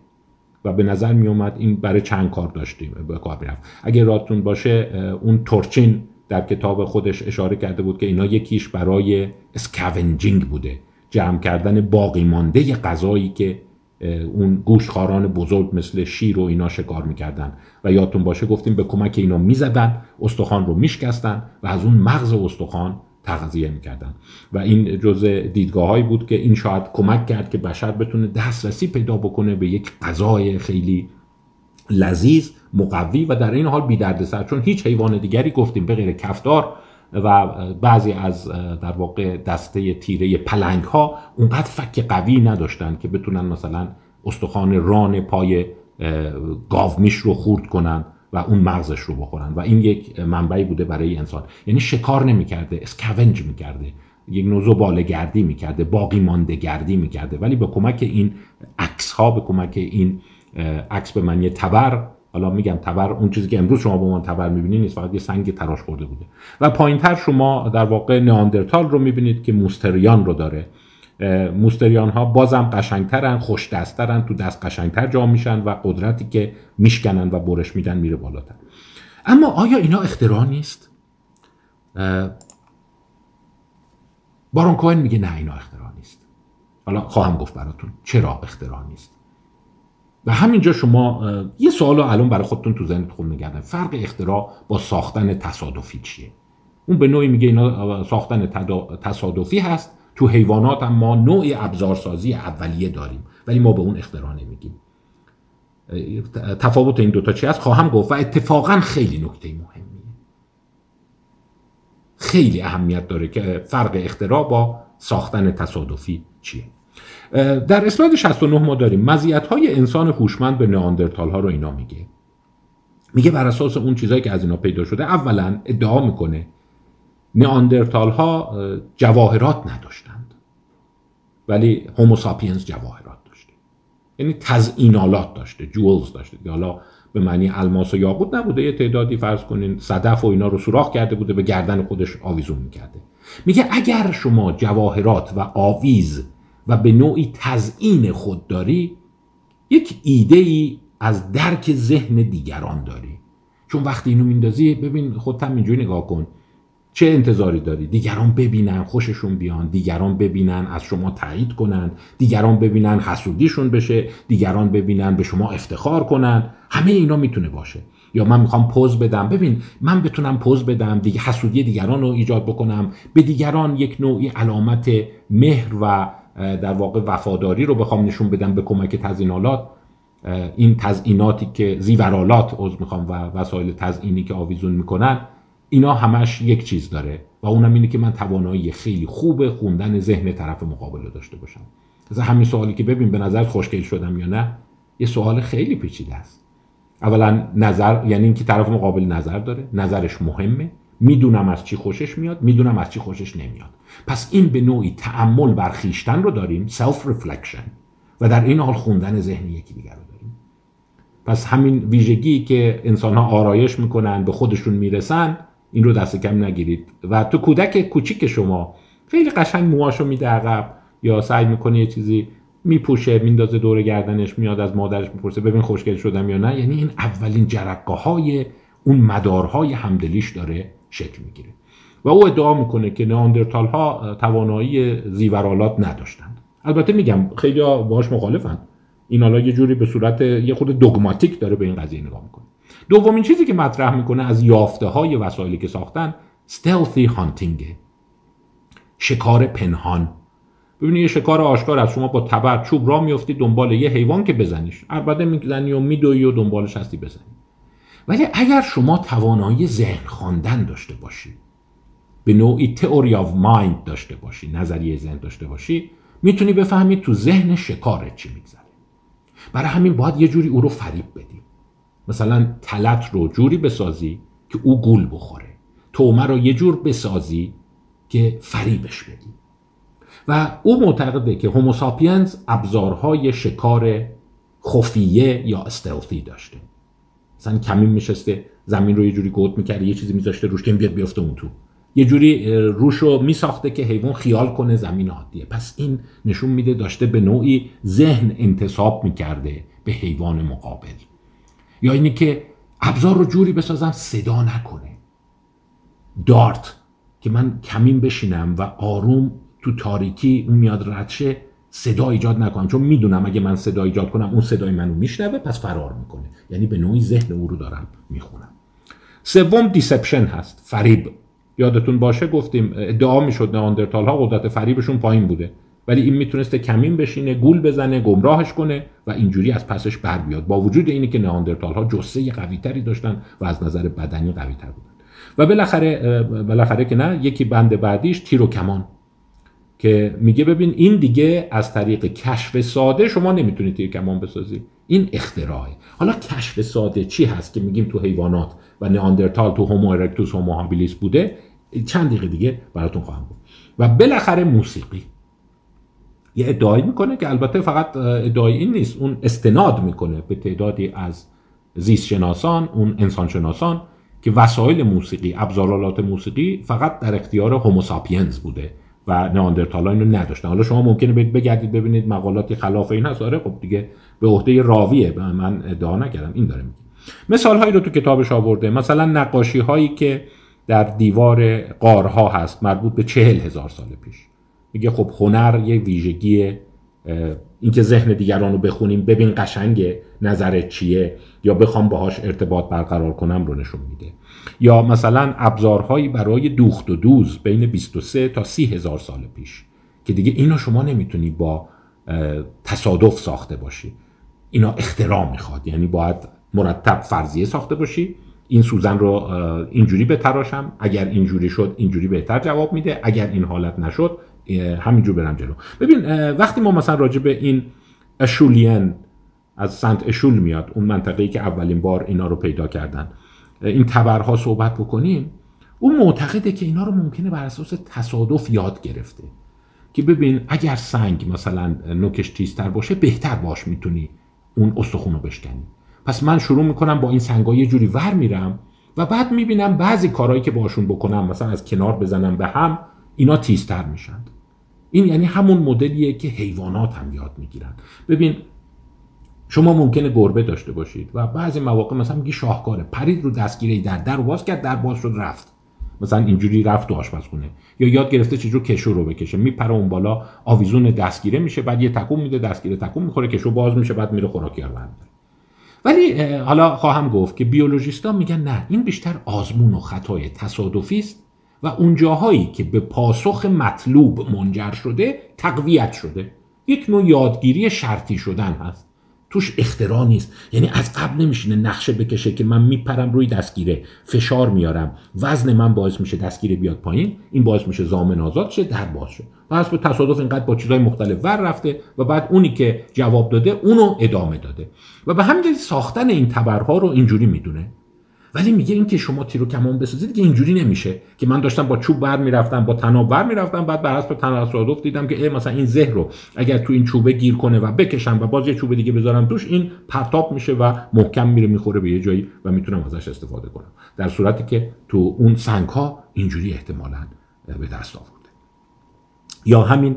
[SPEAKER 1] و به نظر می اومد این برای چند کار داشتیم به کار می‌رفت. اگر راتون باشه اون تورچین در کتاب خودش اشاره کرده بود که اینا یکیش برای اسکاونجینگ بوده. جمع کردن باقی مانده غذایی که اون گوشخاران بزرگ مثل شیر و اینا شکار می‌کردن. و یادتون باشه گفتیم به کمک اینا می‌زدن استخوان رو میشکستن و از اون مغز استخوان تغذیه می‌کردن. و این جزء دیدگاه بود که این شاید کمک کرد که بشر بتونه دسترسی پیدا بکنه به یک غذای خیلی لذیذ مقوی و در این حال بی سر چون هیچ حیوان دیگری گفتیم به غیر کفدار و بعضی از در واقع دسته تیره پلنگ ها اونقدر فک قوی نداشتن که بتونن مثلا استخوان ران پای گاومیش رو خورد کنن و اون مغزش رو بخورن. و این یک منبعی بوده برای انسان. یعنی شکار نمی‌کرده اسکاونج می‌کرده یک نوع زباله گردی می‌کرده باقی مانده گردی می‌کرده. ولی به کمک این عکس ها به کمک این عکس به معنی تبر حالا میگم تبر اون چیزی که امروز شما به من تبر می‌بینید نیست فقط یه سنگ تراش خورده بوده. و پایینتر شما در واقع نئاندرتال رو می‌بینید که موستریان رو داره. موستریان ها بازم قشنگترن خوش دستترن تو دست قشنگتر جا میشن و قدرتی که میشکنن و برش میدن میره بالاتر. اما آیا اینا اختراع نیست؟ بارون کوین میگه نه اینا اختراع نیست. حالا خواهم گفت براتون چرا اختراع نیست. و همینجا شما یه سوال الان برای خودتون تو ذهنتون خود نگردن فرق اختراع با ساختن تصادفی چیه؟ اون به نوعی میگه اینا ساختن تصادفی هست. تو حیوانات هم ما نوع ابزارسازی اولیه داریم ولی ما به اون اختراع نمیگیم. تفاوت این دوتا چی هست؟ خواهم گفت و اتفاقا خیلی نکته مهمیه. خیلی اهمیت داره که فرق اختراع با ساختن تصادفی چیه. در اسلاید 69 ما داریم مزیت های انسان هوشمند به نئاندرتال ها رو اینا میگه. میگه بر اساس اون چیزایی که از اینا پیدا شده اولا ادعا می‌کنه نئاندرتال ها جواهرات نداشتند. ولی هوموساپینز جواهرات داشته. یعنی تزئینالات داشته جولز داشته. حالا به معنی الماس و یاقوت نبوده یه تعدادی فرض کنین صدف و اینا رو سوراخ کرده بوده به گردن خودش آویزون می‌کرده. میگه اگر شما جواهرات و آویز و به نوعی تزئین خود داری یک ایده ای از درک ذهن دیگران داری. چون وقتی اینو میندازی ببین خودت هم اینجوری نگاه کن. چه انتظاری داری؟ دیگران ببینن خوششون بیان. دیگران ببینن از شما تایید کنن. دیگران ببینن حسودیشون بشه. دیگران ببینن به شما افتخار کنن. همه اینا می‌تونه باشه. یا من می‌خوام پوز بدم. ببین من بتونم پوز بدم. دیگه حسودی دیگران رو ایجاد بکنم. به دیگران یک نوعی علامت مهر و در واقع وفاداری رو بخوام نشون بدم به کمک تزینالات این تزئیناتی که زیورالات از می‌خوام و وسایل تزئینی که آویزون می‌کنن اینا همش یک چیز داره و اونم اینه که من توانایی خیلی خوب خوندن ذهن طرف مقابل رو داشته باشم. از همین سوالی که ببین به نظر خوشگل شدم یا نه یه سوال خیلی پیچیده است. اولا نظر یعنی اینکه طرف مقابل نظر داره نظرش مهمه. می‌دونم از چی خوشش میاد می‌دونم از چی خوشش نمیاد. پس این به نوعی تأمل بر خویشتن رو داریم self reflection و در این حال خوندن ذهن یکی دیگر رو داریم. پس همین ویژگی که انسان ها آرایش می‌کنن به خودشون می‌رسن این رو دست کم نگیرید. و تو کودک کوچیک شما خیلی قشنگ موهاشو میده عقب یا سعی می‌کنه یه چیزی میپوشه میندازه دور گردنش میاد از مادرش می‌پرسه ببین خوشگل شدم یا نه. یعنی این اولین جرقه های اون مدارهای همدلیش داره. شکل می‌گیره. و او ادعا می‌کنه که نئاندرتال ها توانایی زیورالات نداشتند. البته میگم خیلی باهاش مخالفن. این حالا یه جوری به صورت یه خود دگماتیک داره به این قضیه نگاه می‌کنه. دومین چیزی که مطرح می‌کنه از یافته های وسایلی که ساختن stealthy هانتینگ شکار پنهان. ببینید یه شکار آشکار از شما با تبر چوب را میفتی دنبال یه حیوان که بزنیش. البته می‌زنی و میدوی و دنبالش هستی بزنی. ولی اگر شما توانایی ذهن خواندن داشته باشی به نوعی تئوری آف مایند داشته باشی نظریه ذهن داشته باشی می‌تونی بفهمی تو ذهن شکارت چی میگذره. برای همین باید یه جوری او رو فریب بدی. مثلا تلت رو جوری بسازی که او گول بخوره. تومه رو یه جور بسازی که فریبش بدی. و او معتقده که هوموساپینز ابزارهای شکار خفیه یا استلفی داشته. مثلا کمی میشسته زمین رو یه جوری گوت می‌کرده یه چیزی میذاشته روش که بیاد بیفته اون تو. یه جوری روش رو میساخته که حیوان خیال کنه زمین عادیه. پس این نشون میده داشته به نوعی ذهن انتصاب می‌کرده به حیوان مقابل. یا اینی که ابزار رو جوری بسازم صدا نکنه. دارت که من کمین بشینم و آروم تو تاریکی اون میاد ردشه صدا ایجاد نکنم. چون می‌دونم اگه من صدا ایجاد کنم اون صدای منو میشنوه پس فرار می‌کنه. یعنی به نوعی ذهن او رو دارم می‌خونم. سوم deception هست. فریب. یادتون باشه گفتیم ادعا می‌شد نئاندرتال ها قدرت فریبشون پایین بوده. ولی این می‌تونسته کمین بشینه گول بزنه گمراهش کنه و اینجوری از پسش بر بیاد. با وجود اینی که نئاندرتال ها جثه قوی تری داشتن و از نظر بدنی قوی تر بودن. و بالاخره بالاخره که نه یکی بند بعدیش تیر و کمان که میگه ببین این دیگه از طریق کشف ساده شما نمی‌تونید تیر کمان بسازی. این اختراعه. حالا کشف ساده چی هست که میگیم تو حیوانات و نئاندرتال تو هومو ارکتوس هومو هابیلیس بوده؟ چند دقیقه دیگه براتون خواهم بود. و بالاخره موسیقی. یه ادعایی می‌کنه که البته فقط ادعای این نیست. اون استناد می‌کنه به تعدادی از زیست شناسان اون انسان شناسان که وسایل موسیقی ابزارالات موسیقی فقط در اختیار هوموساپینز بوده. و نئاندرتالا اینو نداشتن. حالا شما ممکنه بگردید ببینید مقالاتی خلاف این هست آره خب دیگه به عهده راویه. من ادعا نکردم. این داره میگه. مثال هایی رو تو کتابش آورده. مثلا نقاشی هایی که در دیوار قارها هست مربوط به چهل هزار سال پیش. میگه خب هنر یه ویژگی اینکه ذهن دیگران رو بخونیم ببین قشنگه نظرت چیه یا بخوام باهاش ارتباط برقرار کنم رو نشون میده. یا مثلا ابزارهایی برای دوخت و دوز بین 23 تا 30 هزار سال پیش که دیگه اینو شما نمی‌تونی با تصادف ساخته باشی. اینا اختراع می‌خواد. یعنی باید مرتب فرضیه ساخته باشی. این سوزن رو اینجوری بتراشم. اگر اینجوری شد اینجوری بهتر جواب میده. اگر این حالت نشد همینجور برم جلو. ببین وقتی ما مثلا راجع به این اشولین از سنت اشول میاد اون منطقه‌ای که اولین بار اینا رو پیدا کردن این تبرها صحبت بکنیم اون معتقده که اینا رو ممکنه بر اساس تصادف یاد گرفته. که ببین اگر سنگ مثلا نوکش تیزتر باشه بهتر باش می‌تونی اون استخون رو بشکنی. پس من شروع می‌کنم با این سنگا یه جوری ور میرم و بعد می‌بینم بعضی کارهایی که باشون بکنم مثلا از کنار بزنم به هم اینا تیزتر میشن. این یعنی همون مدلیه که حیوانات هم یاد می‌گیرن. ببین شما ممکنه گربه داشته باشید و بعضی مواقع مثلا میگی شاهکاره. پرید رو دستگیره در در باز کرد در باز شد رفت. مثلا اینجوری رفت تو آشپزخونه. یا یاد گرفته چجور کشو رو بکشه. میپره اون بالا آویزون دستگیره میشه بعد یه تکون میده دستگیره تکون می‌خوره کشو باز میشه بعد میره خوراکیار برمیداره ولی حالا خواهم گفت که بیولوژیستا میگن نه این بیشتر آزمون و خطای تصادفی است و اون جاهایی که به پاسخ مطلوب منجر شده تقویت شده. یک نوع یادگیری شرطی شدن هست. توش اختراع نیست. یعنی از قبل نمیشینه نقشه بکشه که من میپرم روی دستگیره. فشار میارم. وزن من باعث میشه دستگیره بیاد پایین. این باعث میشه زامن آزاد شه در باز شه. و به تصادف اینقدر با چیزهای مختلف ور رفته و بعد اونی که جواب داده اونو ادامه داده. و به همین ساختن این تبرها رو اینجوری می‌دونه. ولی میگه این که شما تیر و کمان بسازید که اینجوری نمیشه. که من داشتم با چوب بر می‌رفتم با تناب بر می‌رفتم بعد بر حسب تصادف دیدم که مثلا این زهر رو اگر تو این چوبه گیر کنه و بکشم و باز یه چوب دیگه بذارم توش این پرتاب میشه و محکم میره می‌خوره به یه جایی و می‌تونم ازش استفاده کنم. در صورتی که تو اون سنگ ها اینجوری احتمالا به دست آورده. یا همین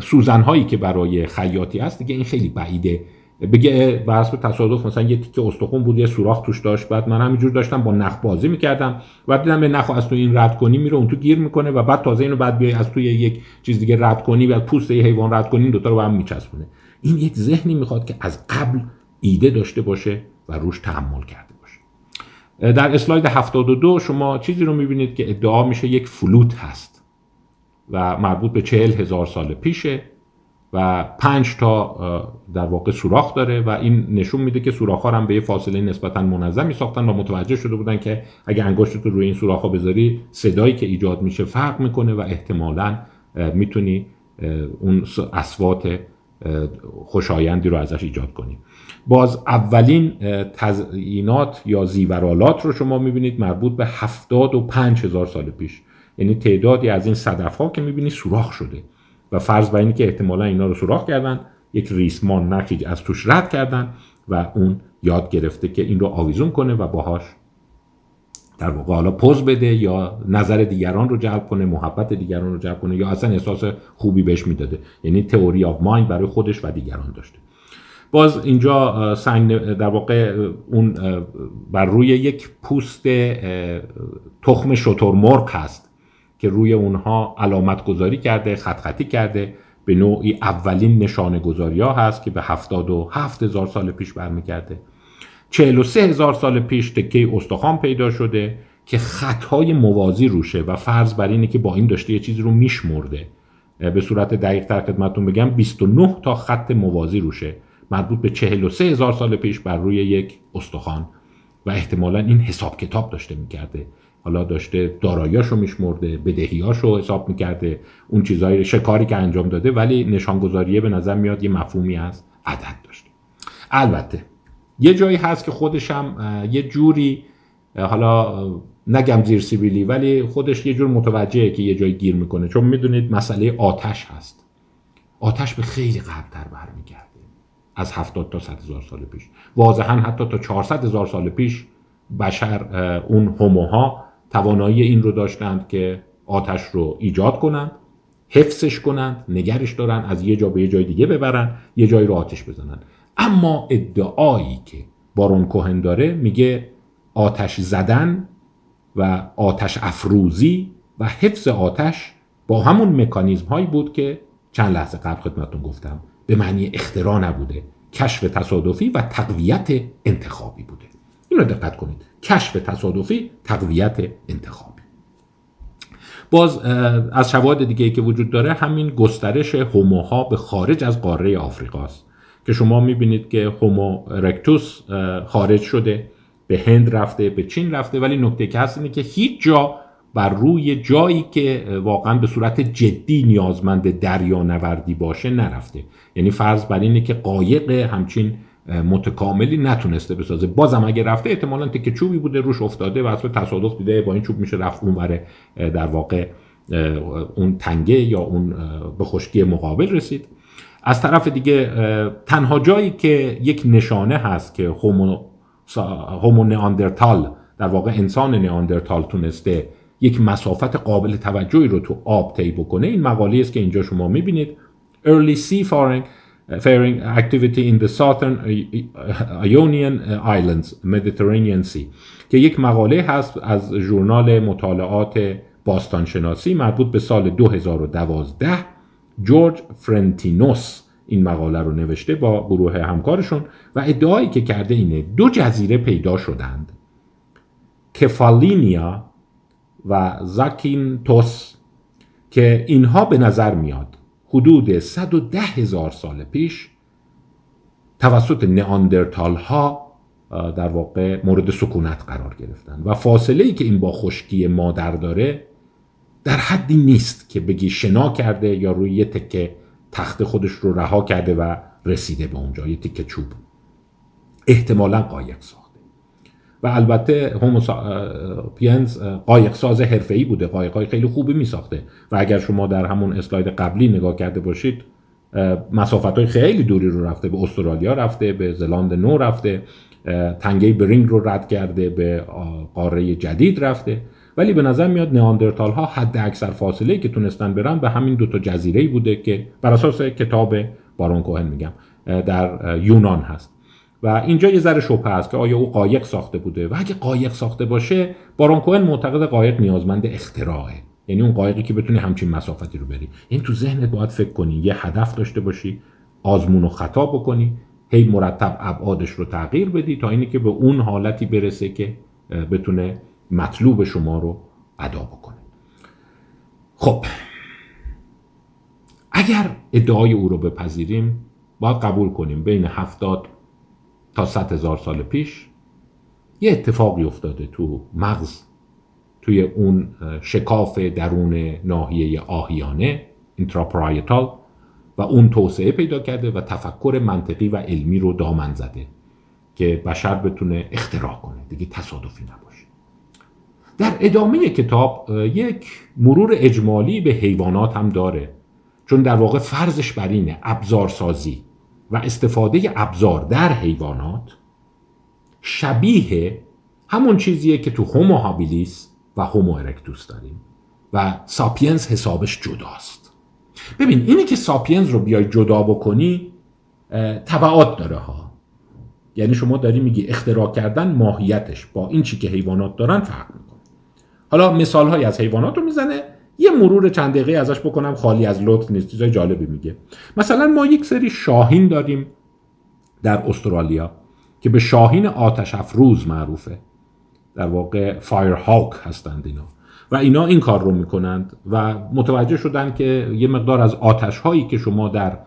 [SPEAKER 1] سوزن هایی که برای خیاطی هست دیگه این خیلی بعیده. بگه حسب تصادف مثلا یه تیکه استخون بود یه سوراخ توش داشت. بعد من همینجور داشتم با نخ بازی می‌کردم. و دیدم به نخ از تو این رد کنی میره اون تو گیر می‌کنه و بعد تازه اینو بعد بیای از توی یک چیز دیگه رد کنی و پوست یه حیوان رد کنی این دوتا رو به هم میچسبونه. این یک ذهنی می‌خواد که از قبل ایده داشته باشه و روش تحمل کرده باشه. در اسلاید 72 شما چیزی رو می‌بینید که ادعا میشه یک فلوت هست و مربوط به چهل هزار سال پیشه. و پنج تا در واقع سوراخ داره و این نشون میده که سوراخ ها هم به یه فاصله نسبتا منظمی ساختن و متوجه شده بودن که اگه انگشت رو روی این سوراخ ها بذاری صدایی که ایجاد میشه فرق می‌کنه و احتمالا می‌تونی اون اصوات خوشایندی رو ازش ایجاد کنی. باز اولین تزیینات یا زیورالات رو شما می‌بینید مربوط به هفتاد و پنج هزار سال پیش. یعنی تعدادی از این صدف ها که می‌بینید سوراخ شده. و فرض بر اینه که احتمالا اینا رو سوراخ کردن یک ریسمان نخیج از توش رد کردن و اون یاد گرفته که این رو آویزون کنه و باهاش در واقع حالا پوز بده یا نظر دیگران رو جلب کنه محبت دیگران رو جلب کنه یا اصلا احساس خوبی بهش می‌داده. یعنی تئوری آف مایند برای خودش و دیگران داشته. باز اینجا سنگ در واقع اون بر روی یک پوست تخم شترمرغ هست. که روی اونها علامت گذاری کرده خط خطی کرده. به نوعی اولین نشانه گذاری ها هست که به هفتاد و هفت هزار سال پیش برمیگرده. چهل و سه هزار سال پیش تکه استخوان پیدا شده که خطهای موازی روشه و فرض بر اینه که با این داشته یه چیزی رو میشمرده. به صورت دقیق تر خدمتتون بگم 29 تا خط موازی روشه مربوط به 43 هزار سال پیش بر روی یک استخوان. و احتمالا این حساب کتاب داشته می‌کرده. حالا داشته داراییاشو میشمرده بدهیاشو حساب می‌کرده اون چیزایی شکاری که انجام داده ولی نشانگذاریه به نظر میاد یه مفهومی از عدد داشته. البته یه جایی هست که خودش هم یه جوری حالا نگم زیر سیبیلی ولی خودش یه جور متوجهه که یه جایی گیر می‌کنه. چون می‌دونید مسئله آتش هست. آتش به خیلی قبلتر برمیگرده. از 70 تا 100 هزار سال پیش. واضحا حتی تا 400 هزار سال پیش بشر اون هوموها توانایی این رو داشتند که آتش رو ایجاد کنند حفظش کنند نگرش دارن از یه جا به یه جای دیگه ببرن یه جایی رو آتش بزنن اما ادعایی که بارون کوهن داره میگه آتش زدن و آتش افروزی و حفظ آتش با همون مکانیزم هایی بود که چند لحظه قبل خدمتتون گفتم به معنی اختراع نبوده کشف تصادفی و تقویت انتخابی بوده. این رو دقت کنید. کشف تصادفی تقویت انتخابی. باز از شواهد دیگه که وجود داره همین گسترش هوموها به خارج از قاره آفریقاست. که شما می‌بینید که هومو رکتوس خارج شده به هند رفته به چین رفته. ولی نکته که هست اینه که هیچ جا بر روی جایی که واقعا به صورت جدی نیازمند دریا نوردی باشه نرفته. یعنی فرض بر اینه که قایق همچین متکاملی نتونسته بسازه. بازم اگه رفته احتمالا تکه چوبی بوده روش افتاده و اصلا تصادف دیده با این چوب میشه رفت اونوره در واقع اون تنگه یا اون به خشکی مقابل رسید. از طرف دیگه تنها جایی که یک نشانه هست که هومو, هومو نئاندرتال در واقع انسان نئاندرتال تونسته یک مسافت قابل توجهی رو تو آب طی بکنه این مقاله است که اینجا شما می‌بینید. Early sea faring faring activity in the southern Ionian Islands Mediterranean Sea. که یک مقاله هست از ژورنال مطالعات باستانشناسی مربوط به سال 2012 جورج فرنتینوس این مقاله رو نوشته با گروه همکارشون و ادعایی که کرده اینه دو جزیره پیدا شدند. کفالینیا و زاکینتوس که اینها به نظر میاد حدود 110 هزار سال پیش توسط نئاندرتال ها در واقع مورد سکونت قرار گرفتن. و فاصله ای که این با خشکی مادر داره در حدی نیست که بگی شنا کرده یا روی یه تکه تخت خودش رو رها کرده و رسیده به اونجا یه تکه چوب. احتمالا قایق ساخته و البته هوموساپینز قایق ساز ای بوده. قایق های خیلی خوبی می ساخته و اگر شما در همون اسلاید قبلی نگاه کرده باشید مسافت های خیلی دوری رو رفته. به استرالیا رفته به زلاند نو رفته تنگه برینگ رو رد کرده به قاره جدید رفته. ولی به نظر میاد نیاندرتال ها حد اکثر فاصله که تونستن برن به همین دو تا جزیره بوده که بر اساس کتاب بارون کوهن میگم در یونان هست. و اینجا یه ذره شبهه است که آیا او قایق ساخته بوده و اگه قایق ساخته باشه بارون کوهن معتقد قایق نیازمند اختراعه. یعنی اون قایقی که بتونی همچین مسافتی رو بری. این تو ذهنت باید فکر کنی یه هدف داشته باشی آزمون و خطا بکنی هی مرتب ابعادش رو تغییر بدی تا اینی که به اون حالتی برسه که بتونه مطلوب شما رو ادا بکنه. خب. اگر ادعای او رو بپذیریم باید قبول کنیم بین هفتاد تا هزار سال پیش یه اتفاقی افتاده تو مغز توی اون شکاف درون ناحیه آهیانه اینتراپرایتال و اون توسعه پیدا کرده و تفکر منطقی و علمی رو دامن زده که بشر بتونه اختراع کنه دیگه تصادفی نباشه. در ادامه کتاب یک مرور اجمالی به حیوانات هم داره چون در واقع فرضش بر اینه ابزارسازی. و استفاده ابزار در حیوانات شبیه همون چیزیه که تو هومو هابیلیس و هومو ارکتوس داریم و ساپینز حسابش جداست. ببین اینه که ساپینز رو بیای جدا بکنی تبعات داره ها. یعنی شما داری میگی اختراع کردن ماهیتش با این چی که حیوانات دارن فرق می‌کنه. حالا مثال های از حیوانات رو می‌زنه یه مرور چند دقیقه ازش بکنم خالی از لطف نیست چیزای جالبی میگه. مثلا ما یک سری شاهین داریم در استرالیا که به شاهین آتش افروز معروفه. در واقع فایر هاک هستند اینا. و اینا این کار رو می‌کنند و متوجه شدن که یه مقدار از آتش هایی که شما در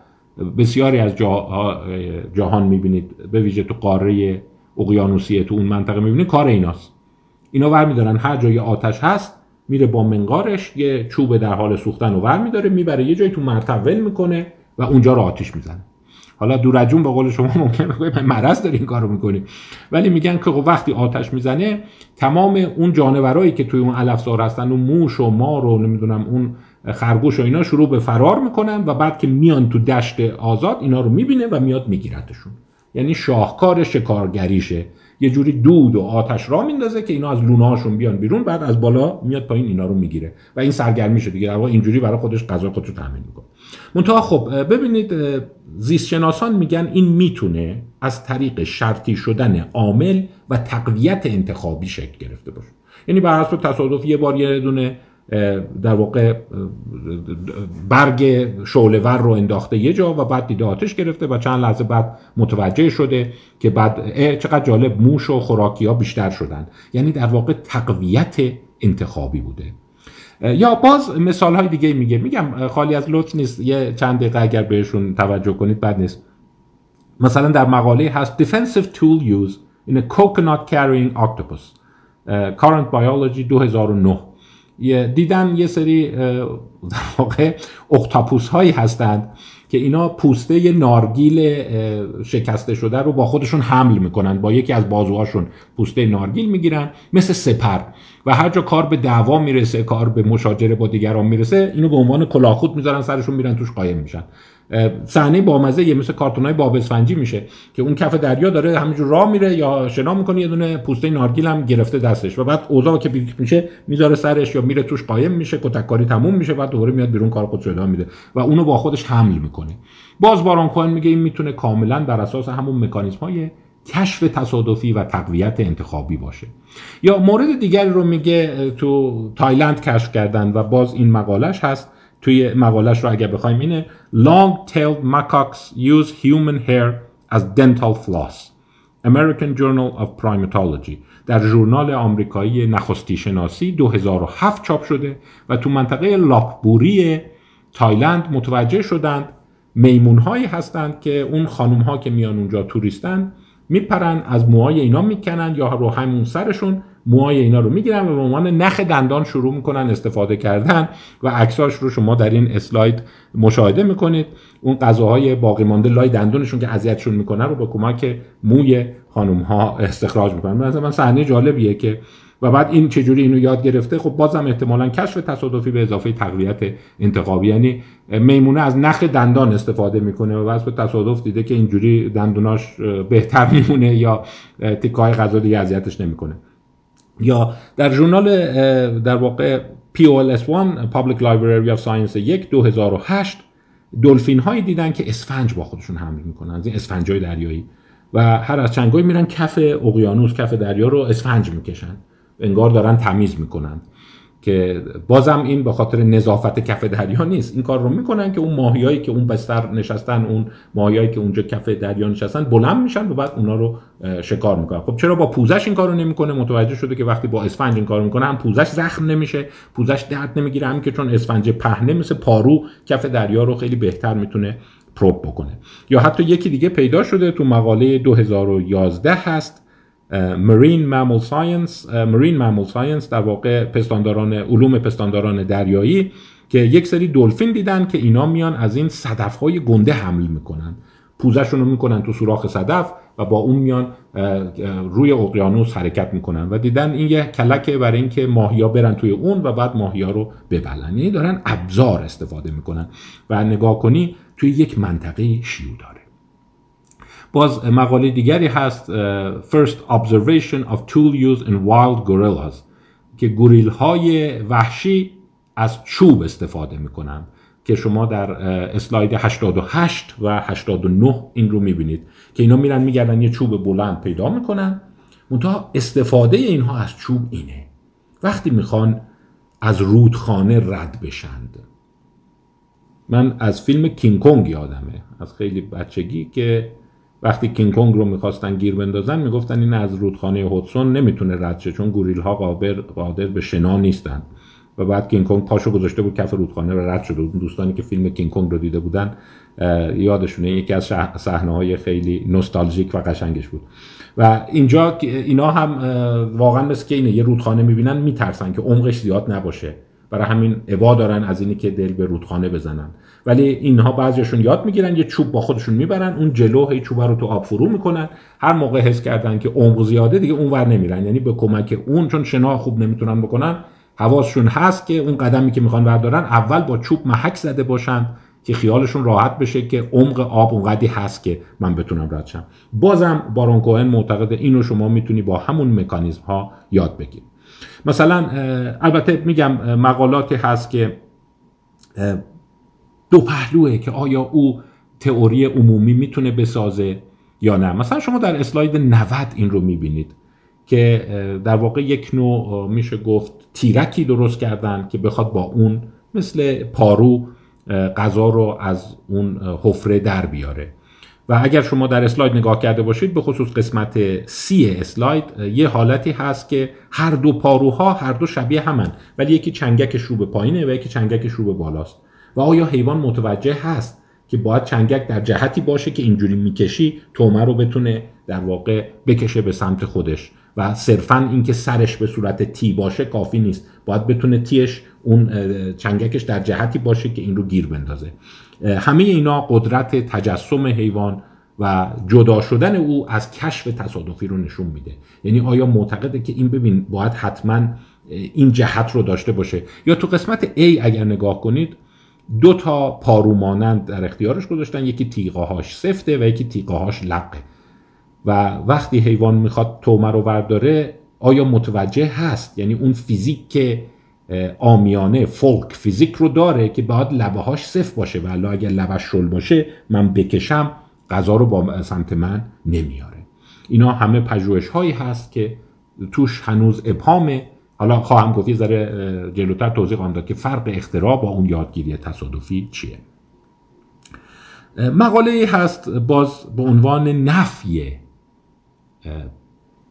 [SPEAKER 1] بسیاری از جهان می‌بینید به ویژه تو قاره اقیانوسیه تو اون منطقه می‌بینید کار ایناست. اینا ور میدارن هر جای آتش هست میره با منقارش یه چوب در حال سوختن ور میداره می‌بره یه جایی تو مرتب ول می‌کنه و اونجا رو آتیش می‌زنه. حالا دورجون به قول شما ممکنه بگه مرض داری این کارو می‌کنی ولی میگن که خب وقتی آتش می‌زنه تمام اون جانورایی که توی اون علفزار هستن اون موش و مار و نمی‌دونم اون خرگوش و اینا شروع به فرار می‌کنن و بعد که میان تو دشت آزاد اینا رو می‌بینه و میاد میگیرتشون یعنی شاهکار شکارگریشه. یه جوری دود و آتش را میندازه که اینا از لونهاشون بیان بیرون بعد از بالا میاد پایین اینا رو می‌گیره و این سرگرمی شده. دیگه در اینجوری برای خودش غذا خودش رو تامین می‌کنه. منتها خب ببینید زیست شناسان میگن این می‌تونه از طریق شرطی شدن عامل و تقویت انتخابی شکل گرفته باشه. یعنی بر حسب تصادف یه بار یه دونه در واقع برگ شعلهور رو انداخته یه جا و بعد دیده آتش گرفته و چند لحظه بعد متوجه شده که بعد چقدر جالب موش و خوراکی ها بیشتر شدن. یعنی در واقع تقویت انتخابی بوده. یا باز مثال های دیگه میگه. میگم خالی از لطف نیست. یه چند دقیقه اگر بهشون توجه کنید بد نیست. مثلا در مقاله هست defensive tool use in a coconut carrying octopus. current biology 2009 دیدن یه سری در واقع اختاپوس هایی هستند که اینا پوسته نارگیل شکسته شده رو با خودشون حمل می‌کنن با یکی از بازوهاشون پوسته نارگیل می‌گیرن مثل سپر. و هر جا کار به دعوا می‌رسه کار به مشاجره با دیگران می‌رسه اینو به عنوان کلاخود می‌ذارن سرشون میرن توش قایم میشن. صحنه بامزه یه مثل کارتونای باب اسفنجی میشه که اون کف دریا داره همینجور راه میره یا شنا می‌کنه یه دونه پوسته نارگیل هم گرفته دستش و بعد اوضاع که بیک میشه می‌ذاره سرش یا میره توش قایم میشه کتککاری تموم میشه بعد دوباره میاد بیرون کار خودش ادامه میده و اونو با خودش حمل می‌کنه. باز باران کوهن میگه این می‌تونه کاملا بر اساس همون مکانیزم های کشف تصادفی و تقویت انتخابی باشه. یا مورد دیگری رو میگه تو تایلند کشف کردن و باز این مقالش هست. توی مقالش رو اگر بخوایم اینه Long-tailed macaques use human hair as dental floss. American Journal of Primatology. در ژورنال آمریکایی نخستی شناسی 2007 چاپ شده و تو منطقه لاکبوری تایلند متوجه شدند میمون هایی هستند که اون خانوم ها که میان اونجا توریستن میپرن از موهای اینا می‌کنن یا رو همون سرشون موهای اینا رو می‌گیرن و به عنوان نخ دندان شروع می‌کنن استفاده کردن و عکساش رو شما در این اسلاید مشاهده می‌کنید. اون غذاهای باقی مانده لای دندونشون که اذیتشون می‌کنن رو با کمک موی خانم ها استخراج می‌کنن. مثلا صحنه جالبیه که و بعد این چجوری اینو یاد گرفته خب بازم احتمالا کشف تصادفی به اضافه تقویت انتخابی. یعنی میمونه از نخ دندان استفاده می‌کنه و بعد به تصادف دیده که اینجوری دندوناش بهتر میمونه یا تیکای غذا دیگه اذیتش نمی‌کنه. یا در ژورنال در واقع POLS1 Public Library of Science 1 2008 دلفین هایی دیدن که اسفنج با خودشون حمل می‌کنن. از این اسفنج دریایی. و هر از چنگای میرن کف اقیانوس کف دریا رو اسفنج می‌کشن. انگار دارن تمیز می‌کنن. که بازم این به خاطر نظافت کف دریا نیست. این کار رو می‌کنن که اون ماهیایی که اون بستر نشستن اون ماهیایی که اونجا کف دریا نشستن بلند میشن و بعد اونا رو شکار می‌کنن. خب چرا با پوزش این کارو نمی‌کنه؟ متوجه شده که وقتی با اسفنج این کارو می‌کنه پوزش زخم نمیشه پوزش درد نمی‌گیره هم که چون اسفنج پهنه مثل پارو کف دریا رو خیلی بهتر می‌تونه پروب بکنه. یا حتی یکی دیگه پیدا شده تو مقاله 2011 هست Marine Mammal Science Marine Mammal Science در واقع پستانداران علوم پستانداران دریایی که یک سری دلفین دیدن که اینا میان از این صدف های گنده حمل می‌کنن. پوزشون رو می‌کنن تو سوراخ صدف و با اون میان روی اقیانوس حرکت می‌کنن و دیدن این یه کلکه برای اینکه ماهیا برن توی اون و بعد ماهیا رو ببلعن. یعنی دارن ابزار استفاده می‌کنن. و نگاه کنی توی یک منطقه شیوع داره. باز مقاله دیگری هست First Observation of Tool Use in Wild Gorillas که گوریل های وحشی از چوب استفاده می‌کنن که شما در اسلاید 88 و 89 این رو می‌بینید که اینا میرن میگردن یه چوب بلند پیدا می‌کنن. منتها استفاده اینها از چوب اینه. وقتی می‌خوان از رودخانه رد بشند. من از فیلم کینگ کنگ یادمه از خیلی بچگی که وقتی کینگ کنگ رو می‌خواستن گیر بندازن می‌گفتن این از رودخانه هودسون نمی‌تونه رد شه چون گوریل ها قادر قادر به شنا نیستن. و بعد کینگ کنگ پاشو گذاشته بود کف رودخانه و رد شده اون دوستانی که فیلم کینگ کنگ رو دیده بودن یادشونه یکی از صحنه های خیلی نوستالژیک و قشنگش بود. و اینجا اینا هم واقعا مثل که اینه یه رودخانه می‌بینن میترسن که عمقش زیاد نباشه. برای همین عبا دارن از اینی که دل به رودخانه بزنن. ولی اینها بعضیشون یاد می‌گیرن یه چوب با خودشون می‌برن اون جلو هی چوب رو تو آب فرو می‌کنن. هر موقع حس کردن که عمق زیاده دیگه اون ور نمیرن. یعنی به کمک اون چون شنا خوب نمی‌تونن بکنن حواسشون هست که اون قدمی که می‌خوان بردارن اول با چوب محک زده باشن که خیالشون راحت بشه که عمق آب اونقدی هست که من بتونم رد شم. بازم بارون کوهن معتقد اینو شما می‌تونی با همون مکانیزم ها یاد بگیری. مثلا البته میگم مقالاتی هست که دو پهلوه که آیا او تئوری عمومی می‌تونه بسازه یا نه؟ مثلا شما در اسلاید 90 این رو می‌بینید که در واقع یک نوع میشه گفت تیرکی درست کردن که بخواد با اون مثل پارو غذا رو از اون حفره در بیاره. و اگر شما در اسلاید نگاه کرده باشید به خصوص قسمت سی اسلاید یه حالتی هست که هر دو پاروها هر دو شبیه همن ولی یکی چنگکش رو به پایینه و یکی چنگکش رو به بالاست. و آیا حیوان متوجه هست که باید چنگک در جهتی باشه که اینجوری می‌کشی تومه رو بتونه در واقع بکشه به سمت خودش؟ و صرفا اینکه سرش به صورت تی باشه کافی نیست. باید بتونه تیش اون چنگکش در جهتی باشه که این رو گیر بندازه. همه اینا قدرت تجسم حیوان و جدا شدن او از کشف تصادفی رو نشون میده. یعنی آیا معتقده که این ببین باید حتما این جهت رو داشته باشه؟ یا تو قسمت A اگر نگاه کنید دو تا پارو مانند در اختیارش گذاشتن یکی تیغه هاش سفته و یکی تیغه هاش لقه. و وقتی حیوان می‌خواد تومه رو برداره آیا متوجه هست؟ یعنی اون فیزیک که آمیانه فولک فیزیک رو داره که باید لبه هاش صف باشه. و اگر لبش شل باشه من بکشم غذا رو با سمت من نمیاره. اینا همه پژوهش هایی هست که توش هنوز ابهامه. حالا خواهم گفت یه ذره جلوتر توضیح خواهم داد که فرق اختراع با اون یادگیری تصادفی چیه. مقاله هست باز به عنوان نفی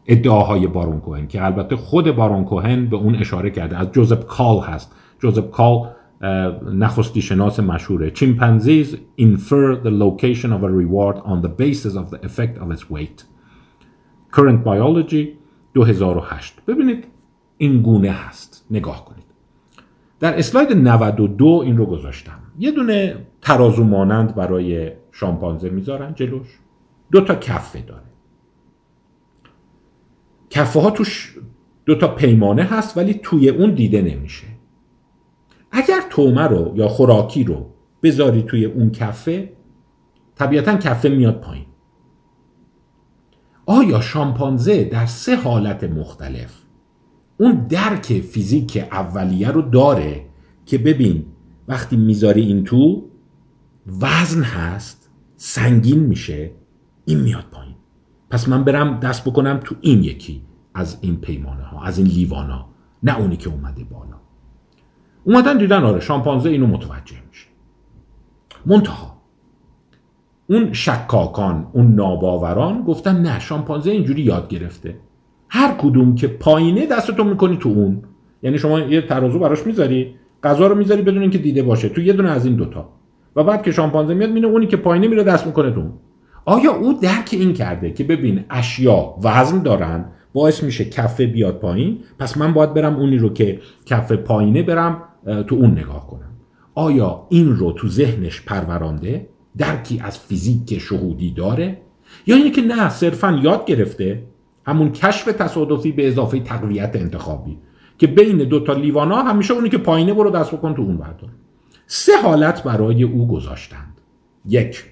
[SPEAKER 1] ادعاهای بارون کوهن که البته خود بارون کوهن به اون اشاره کرده. از جوزپ کال هست. جوزپ کال نخستی شناس مشهوره chimpanzees infer the location of a reward on the basis of the effect of its weight. Current biology 2008 ببینید این گونه هست. نگاه کنید. در اسلاید 92 این رو گذاشتم. یه دونه ترازو مانند برای شامپانزه می‌ذارن جلوش. دو تا کفه داره. کفه ها توش دو تا پیمانه هست ولی توی اون دیده نمیشه. اگر تومه رو یا خوراکی رو بذاری توی اون کفه طبیعتا کفه میاد پایین. آیا شامپانزه در سه حالت مختلف اون درک فیزیک اولیه رو داره که ببین وقتی می‌ذاری این تو وزن هست سنگین میشه این میاد پایین. پس من برم دست بکنم تو این یکی از این پیمانه ها از این لیوان ها نه اونی که اومده بالا. اومدن دیدن آره شامپانزه اینو متوجه میشه. منتها اون شکاکان اون ناباوران گفتن نه شامپانزه اینجوری یاد گرفته. هر کدوم که پایینه دستتو می‌کنی تو اون. یعنی شما یه ترازو براش می‌ذاری غذا رو می‌ذاری بدون اینکه دیده باشه تو یه دونه از این دوتا. و بعد که شامپانزه میاد مینه اونی که پایینه میره دست می‌کنه تو آیا او درک این کرده که ببین اشیا وزن دارن باعث میشه کفه بیاد پایین پس من باید برم اونی رو که کفه پایینه برم تو اون نگاه کنم. آیا این رو تو ذهنش پرورانده درکی از فیزیک شهودی داره؟ یا اینه که نه صرفا یاد گرفته همون کشف تصادفی به اضافه تقویت انتخابی که بین دو تا لیوانا همیشه اونی که پایینه برو دست بکن تو اون بردار. سه حالت برای او گذاشتند. یک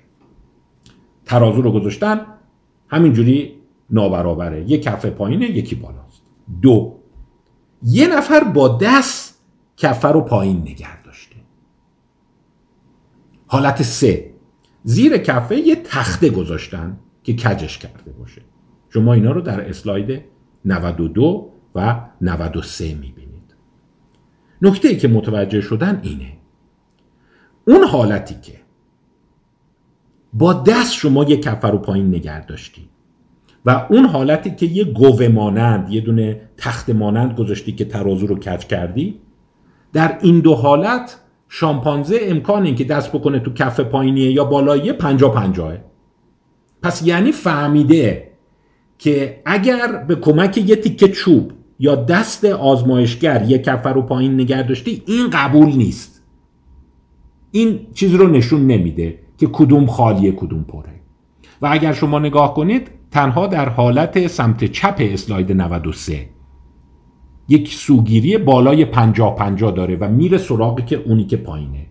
[SPEAKER 1] ترازو رو گذاشتن همینجوری نابرابره. یک کفه پایینه یکی بالاست. دو یه نفر با دست کفه رو پایین نگه داشته. حالت سه زیر کفه یه تخته گذاشتن که کجش کرده باشه. شما اینا رو در اسلاید 92 و 93 می‌بینید. نکته ای که متوجه شدن اینه اون حالتی که با دست شما یه کفه رو پایین نگه داشتی و اون حالتی که یه گوه مانند یه دونه تخت مانند گذاشتی که ترازو رو کج کردی در این دو حالت شامپانزه امکان این که دست بکنه تو کف پایینیه یا بالاییه پنجا پنجاه. پس یعنی فهمیده که اگر به کمک یه تیکه چوب یا دست آزمایشگر یه کف رو پایین نگه داشتی این قبول نیست. این چیز رو نشون نمیده که کدوم خالیه کدوم پره. و اگر شما نگاه کنید تنها در حالت سمت چپ اسلاید 93 یک سوگیری بالای 50 50 داره و میره سراغی که اونی که پایینه.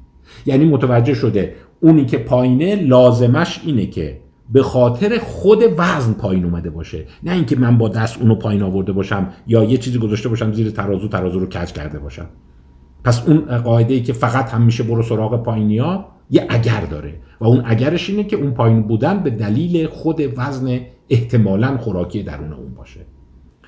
[SPEAKER 1] یعنی متوجه شده اونی که پایینه لازمش اینه که به خاطر خود وزن پایین اومده باشه. نه اینکه من با دست اونو پایین آورده باشم یا یه چیزی گذاشته باشم زیر ترازو ترازو رو کج کرده باشم. پس اون قاعده ای که فقط هم میشه برو سراغ پایینیا یه اگر داره. و اون اگرش اینه که اون پایین بودن به دلیل خود وزن احتمالا خوراکی درون اون باشه.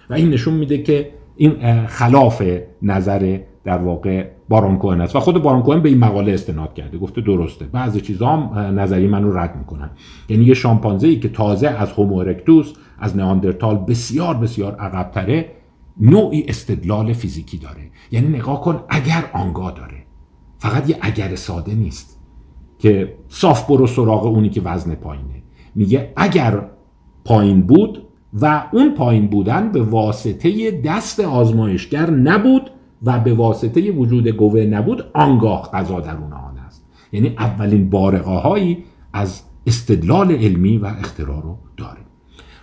[SPEAKER 1] و این نشون میده که این خلاف نظر در واقع بارون کوهن است. و خود بارون کوهن به این مقاله استناد کرده. گفته درسته. بعضی چیزا هم نظری منو رد می‌کنن. یعنی یه شامپانزه ای که تازه از هومو ارکتوس از نئاندرتال بسیار بسیار عقبتره نوعی استدلال فیزیکی داره. یعنی نگاه کن اگر آنگاه داره. فقط یه اگر ساده نیست. که صاف برو سراغ اونی که وزن پایینه. میگه اگر پایین بود و اون پایین بودن به واسطه دست آزمایشگر نبود و به واسطه وجود گوه نبود آنگاه غذا درون آن است. یعنی اولین بارقه هایی از استدلال علمی و اختراع رو داره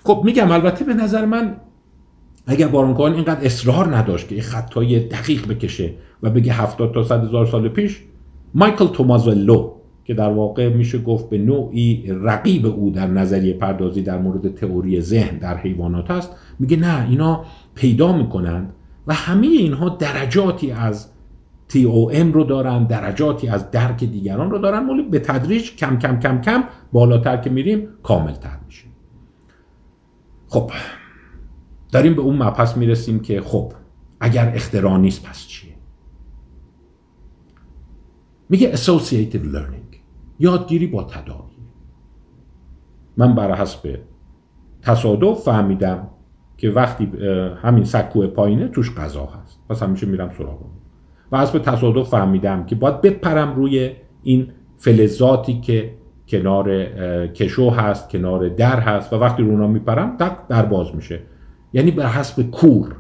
[SPEAKER 1] خب میگم البته به نظر من اگر بارونکوهن اینقدر اصرار نداشت که خطای دقیق بکشه و بگه هفتاد تا صد هزار سال پیش مایکل تومازولو که در واقع میشه گفت به نوعی رقیب او در نظریه پردازی در مورد تئوری ذهن در حیوانات است میگه نه اینا پیدا می‌کنند و همه اینها درجاتی از TOM رو دارن درجاتی از درک دیگران رو دارن ولی به تدریج کم کم کم کم بالاتر که میریم کاملتر میشیم. خب داریم به اون مبحث می‌رسیم که خب اگر اختراع نیست پس چیه؟ میگه associative learning یادگیری با تداعی من بر حسب تصادف فهمیدم که وقتی همین سکو پایینه توش غذا هست. پس همیشه میرم سراغ و حسب تصادف فهمیدم که باید بپرم روی این فلزاتی که کنار کشو هست کنار در هست. و وقتی رو اونا میپرم تک در باز میشه. یعنی بر حسب کور.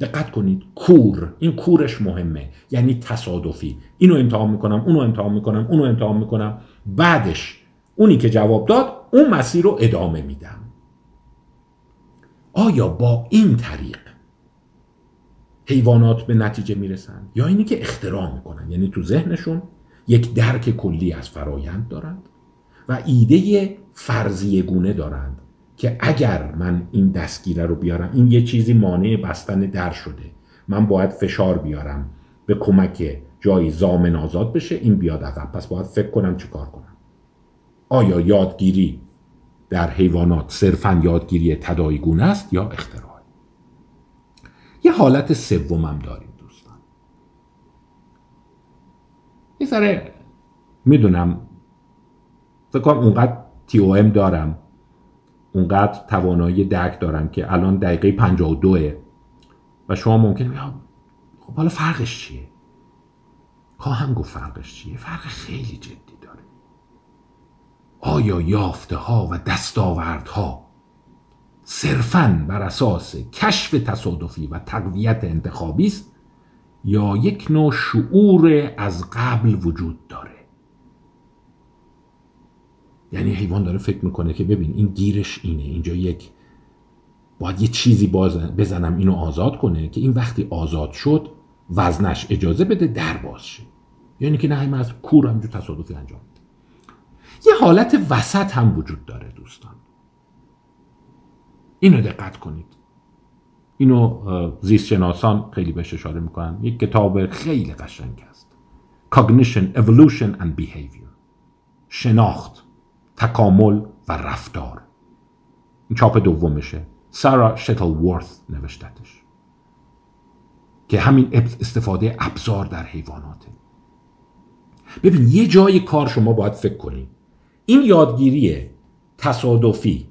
[SPEAKER 1] دقت کنید کور. این کورش مهمه. یعنی تصادفی. اینو امتحان می‌کنم اونو امتحان می‌کنم اونو امتحان می‌کنم. بعدش اونی که جواب داد اون مسیر رو ادامه میدم. آیا با این طریق حیوانات به نتیجه می‌رسن یا اینی که اختراع می‌کنن یعنی تو ذهنشون یک درک کلی از فرایند دارند و ایده فرضیه گونه دارند که اگر من این دستگیره رو بیارم این یه چیزی مانع بستن در شده. من باید فشار بیارم به کمک جایی زامن آزاد بشه این بیاد عقب. پس باید فکر کنم چیکار کنم. آیا یادگیری در حیوانات صرفا یادگیری تدایی گونه است یا اختراع؟ یه حالت سومم داریم دوستان. یه ذره می‌دونم فکر اونقدر تی او ام دارم اونقدر توانایی درک دارم که الان دقیقه 52 و شما ممکنه خب حالا فرقش چیه؟ خواهم گفت فرقش چیه؟ فرق خیلی جدی. آیا یافته ها و دستاوردها صرفا بر اساس کشف تصادفی و تقویت انتخابی است یا یک نوع شعور از قبل وجود داره؟ یعنی حیوان داره فکر می‌کنه که ببین این گیرش اینه. اینجا یک باید یه چیزی بزنم اینو آزاد کنه که این وقتی آزاد شد وزنش اجازه بده در باز شه. یعنی که نه از کور همجور تصادفی انجام یه حالت وسط هم وجود داره دوستان. اینو دقت کنید. اینو زیست شناسان خیلی بهش اشاره می‌کنن. یک کتاب خیلی قشنگ است. Cognition, Evolution and Behavior. شناخت تکامل و رفتار. این چاپ دومشه. سارا شتلورث نوشتتش. که همین استفاده ابزار در حیواناته. ببین یه جای کار شما باید فکر کنید این یادگیری تصادفی.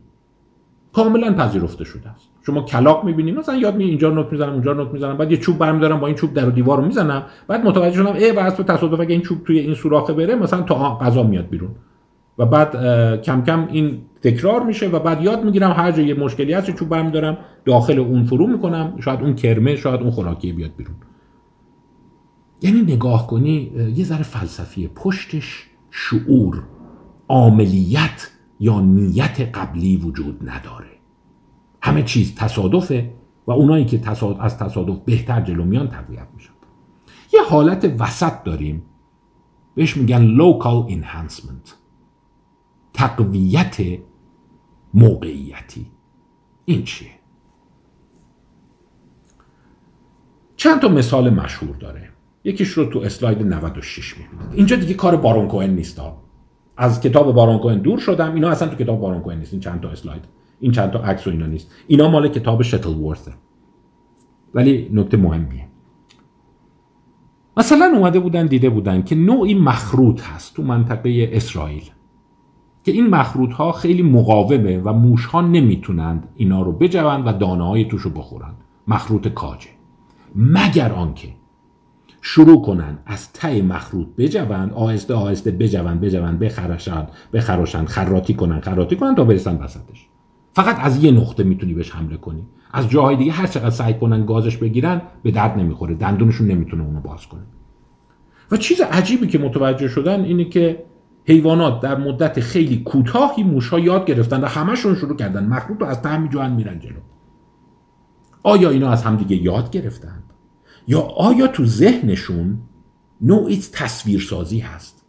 [SPEAKER 1] کاملا پذیرفته شده است. شما کلاق می‌بینید مثلا یاد می اینجا نوک می‌زنم اونجا نوک می‌زنم بعد یه چوب برمیدارم با این چوب در و دیوار رو می‌زنم بعد متوجه شدم ای بس تصادف اگه این چوب توی این سوراخ بره مثلا تا غذا میاد بیرون. و بعد کم کم این تکرار میشه و بعد یاد می‌گیرم هر جا یه مشکلی هست چوب برمیدارم داخل اون فرو می‌کنم شاید اون کرمه شاید اون خوراکی بیاد بیرون. یعنی نگاه کنی یه ذره فلسفیه پشتش شعور. عاملیت یا نیت قبلی وجود نداره. همه چیز تصادفه و اونایی که تصادف از تصادف بهتر جلو میان تقویت میشن. یه حالت وسط داریم. بهش میگن local enhancement. تقویت موقعیتی. این چیه؟ چند تا مثال مشهور داره. یکیش رو تو اسلاید 96 می‌بینید. اینجا دیگه کار بارون کوهن نیست از کتاب بارون کوهن دور شدم. اینا اصلا تو کتاب بارون کوهن نیست. این چند تا اسلاید. این چند تا عکس و اینا نیست. اینا مال کتاب شتل ورثه ولی نکته مهمیه. مثلا اومده بودن دیده بودن که نوعی مخروط هست تو منطقه اسرائیل. که این مخروط ها خیلی مقاومه و موش ها نمی‌تونند اینا رو بجوند و دانه های توش رو بخورند. مخروط کاجه. مگر آنکه شروع کنن. از ته مخروط بجوند آهسته آهسته بجوند بجوند بخرشن بخراشن خراتی کنن خراتی کنن تا برسن وسطش. فقط از یه نقطه می‌تونی بهش حمله کنی. از جاهای دیگه هر چقدر سعی کنن گازش بگیرن به درد نمی‌خوره. دندونشون نمی‌تونه اونو باز کنه. و چیز عجیبی که متوجه شدن اینه که حیوانات در مدت خیلی کوتاهی موشها یاد گرفتن و همشون شروع کردن. مخلوط رو از ته میجوان میرن جلو. آیا اینا از همدیگه یاد گرفتن یا آیا تو ذهنشون نوعی تصویرسازی هست؟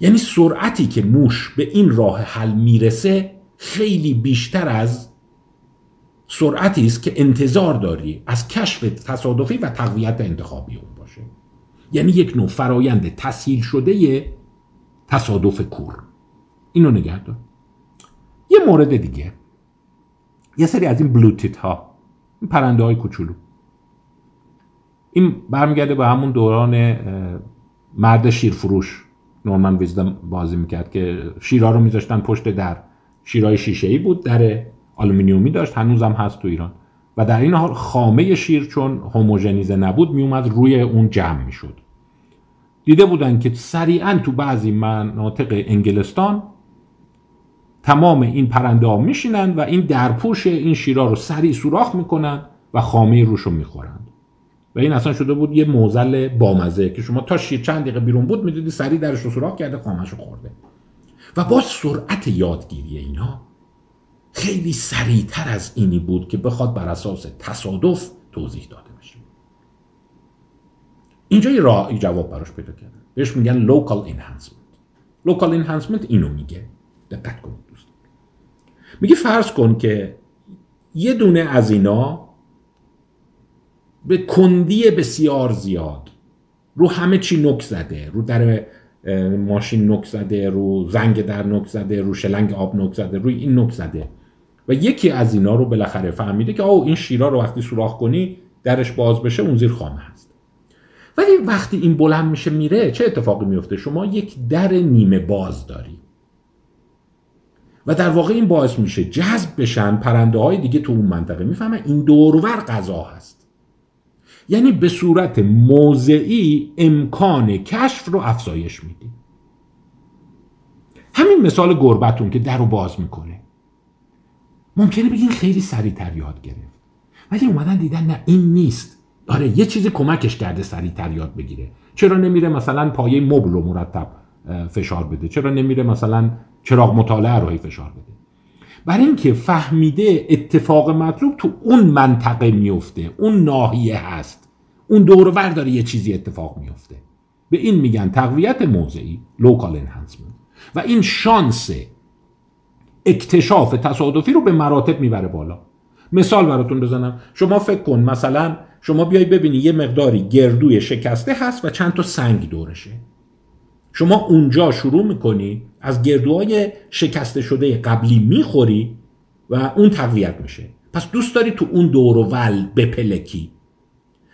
[SPEAKER 1] یعنی سرعتی که موش به این راه حل می‌رسه خیلی بیشتر از سرعتی است که انتظار داری از کشف تصادفی و تقویت انتخابی اون باشه. یعنی یک نوع فرایند تسهیل شده تصادف کور. اینو نگه دار. یه مورد دیگه. یه سری از این blue tit ها این پرنده های کوچولو. این برمیگرده به همون دوران مرد شیرفروش. نورمن ویزدم بازی می‌کرد که شیرها رو میذاشتن پشت در. شیرهای شیشه ای بود در آلومینیومی داشت هنوزم هست تو ایران. و در این حال خامه شیر چون هوموژنیزه نبود میومد روی اون جمع می‌شد. دیده بودن که سریعا تو بعضی مناطق انگلستان تمام این پرنده ها و این درپوش این شیرها رو سریع سوراخ می‌کنن و خامه روش رو می‌خورند. و این اصلا شده بود یه موزل بامزه که شما تا شیر چند دقیقه بیرون بود می‌دیدی سریع درش رو سوراخ کرده خامش رو خورده. و با سرعت یادگیری اینا خیلی سریعتر از اینی بود که بخواد بر اساس تصادف توضیح داده بشه. اینجا یه راه جواب براش پیدا کردن بهش میگن local enhancement. local enhancement اینو میگه. دقت کنید دوست میگه فرض کن که یه دونه از اینا به کندی بسیار زیاد. رو همه چی نک زده رو در ماشین نک زده رو زنگ در نک زده رو شلنگ آب نک زده روی این نک زده. و یکی از اینا رو بالاخره فهمیده که او این شیرا رو وقتی سوراخ کنی درش باز بشه اون زیر خامه هست. ولی وقتی این بلند میشه میره چه اتفاقی میفته؟ شما یک در نیمه باز داری. و در واقع این باعث میشه جذب بشن پرنده های دیگه تو اون منطقه. می‌فهمن این دورور غذا هست. یعنی به صورت موضعی امکان کشف رو افزایش میدی. همین مثال گربتون که در رو باز می‌کنه. ممکنه بگین خیلی سریعتر یاد گرفت. ولی اومدن دیدن نه این نیست. آره یه چیزی کمکش کرده سریعتر یاد بگیره. چرا نمیره مثلا پایه مبل رو مرتب فشار بده؟ چرا نمیره مثلا چراغ مطالعه رو فشار بده؟ برای اینکه فهمیده اتفاق مطلوب تو اون منطقه میفته اون ناحیه هست. اون دور داره یه چیزی اتفاق میفته. به این میگن تقویت موضعی لوکال انهانسمنت و این شانس اکتشاف تصادفی رو به مراتب می‌بره بالا. مثال براتون بزنم. شما فکر کن مثلا شما بیای ببینی یه مقداری گردوی شکسته هست و چند تا سنگ دورشه. شما اونجا شروع می‌کنی از گردوهای شکسته شده قبلی می‌خوری و اون تقویت میشه. پس دوست داری تو اون دورول بپلکی.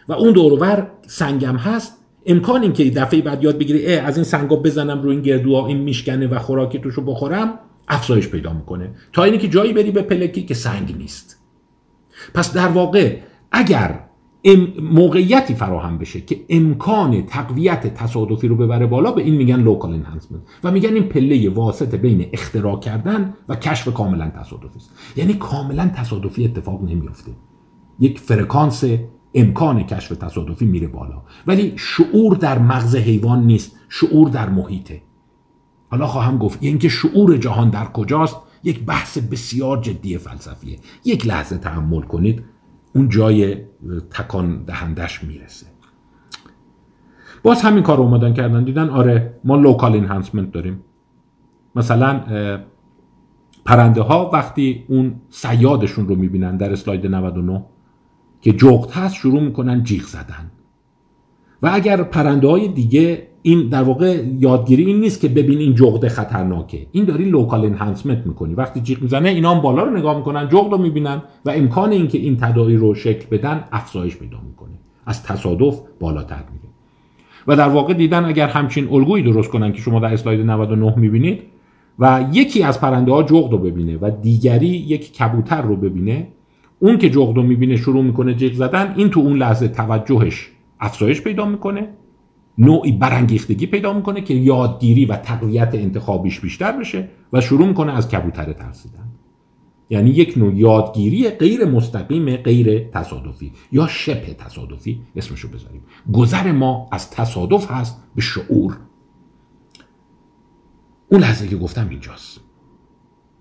[SPEAKER 1] و اون دورور سنگم هست. امکان این که دفعه بعد یاد بگیری اه از این سنگا بزنم رو این گردوها این میشکنه و خوراکی توشو بخورم افزایش پیدا می‌کنه. تا اینی که جایی بری به پلکی که سنگ نیست. پس در واقع اگر موقعیتی فراهم بشه که امکان تقویت تصادفی رو ببره بالا به این میگن local enhancement و میگن این پله واسطه بین اختراع کردن و کشف کاملا تصادفی است. یعنی کاملا تصادفی اتفاق نمیفته یک فرکانس امکان کشف تصادفی میره بالا. ولی شعور در مغز حیوان نیست شعور در محیطه. حالا خواهم گفت اینکه شعور جهان در کجاست؟ یک بحث بسیار جدی فلسفیه. یک لحظه تحمل کنید. اون جای تکان دهندش می‌رسه. باز همین کار اومدن کردن. دیدن آره ما لوکال انهانسمنت داریم. مثلا پرنده ها وقتی اون سیادشون رو می‌بینن در اسلاید 99 که جغت هست شروع می‌کنن جیغ زدن. و اگر پرنده های دیگه این در واقع یادگیری این نیست که ببین این جغد خطرناکه. این داری لوکال انهانسمنت می‌کنی. وقتی جیغ می‌زنه اینا هم بالا رو نگاه می‌کنن جغد رو می‌بینن و امکان اینکه این تداعی رو شکل بدن افزایش پیدا می‌کنه. از تصادف بالاتر میره. و در واقع دیدن اگر همچین الگویی درست کنن که شما در اسلاید 99 می‌بینید و یکی از پرنده ها جغد رو ببینه و دیگری یک کبوتر رو ببینه اون که جغد رو می‌بینه شروع می‌کنه جیغ زدن این تو اون لحظه توجهش افزایش پیدا می‌کنه نوعی برانگیختگی پیدا می‌کنه که یادگیری و تقویت انتخابیش بیشتر بشه و شروع می‌کنه از کبوتر ترسیدن. یعنی یک نوع یادگیری غیر مستقیم غیر تصادفی یا شبه تصادفی. اسمشو بذاریم. گذر ما از تصادف هست به شعور. اون لحظه که گفتم اینجاست.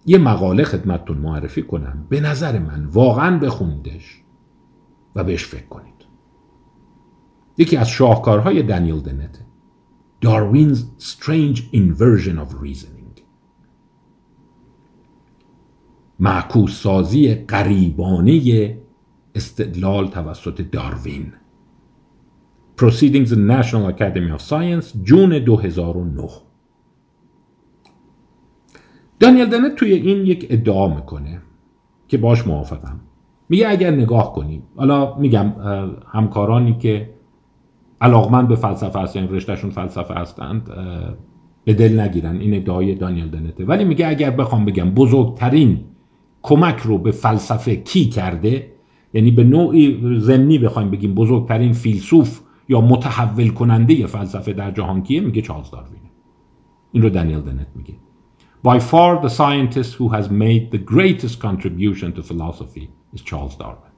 [SPEAKER 1] یه مقاله خدمتتون معرفی کنم. به نظر من واقعا بخوندش و بهش فکر کنید. یکی از شاهکارهای دنیل دنت. داروینز Strange Inversion of Reasoning. معکوس سازی قریبانه استدلال توسط داروین. Proceedings in National Academy of Science جون 2009 دانیل دنت توی این یک ادعا می‌کنه که باش موافقم. میگه اگر نگاه کنیم حالا میگم همکارانی که علاقمند به فلسفه هستن رشتهشون فلسفه هستند به دل نگیرن. این ادعای دانیل دنته. ولی میگه اگر بخوام بگم بزرگترین کمک رو به فلسفه کی کرده یعنی به نوعی زمینی بخوایم بگیم بزرگترین فیلسوف یا متحول کننده فلسفه در جهان کیه؟ میگه چارلز داروینه این رو دانیل دنت میگه. By far the scientist who has made the greatest contribution to philosophy is Charles Darwin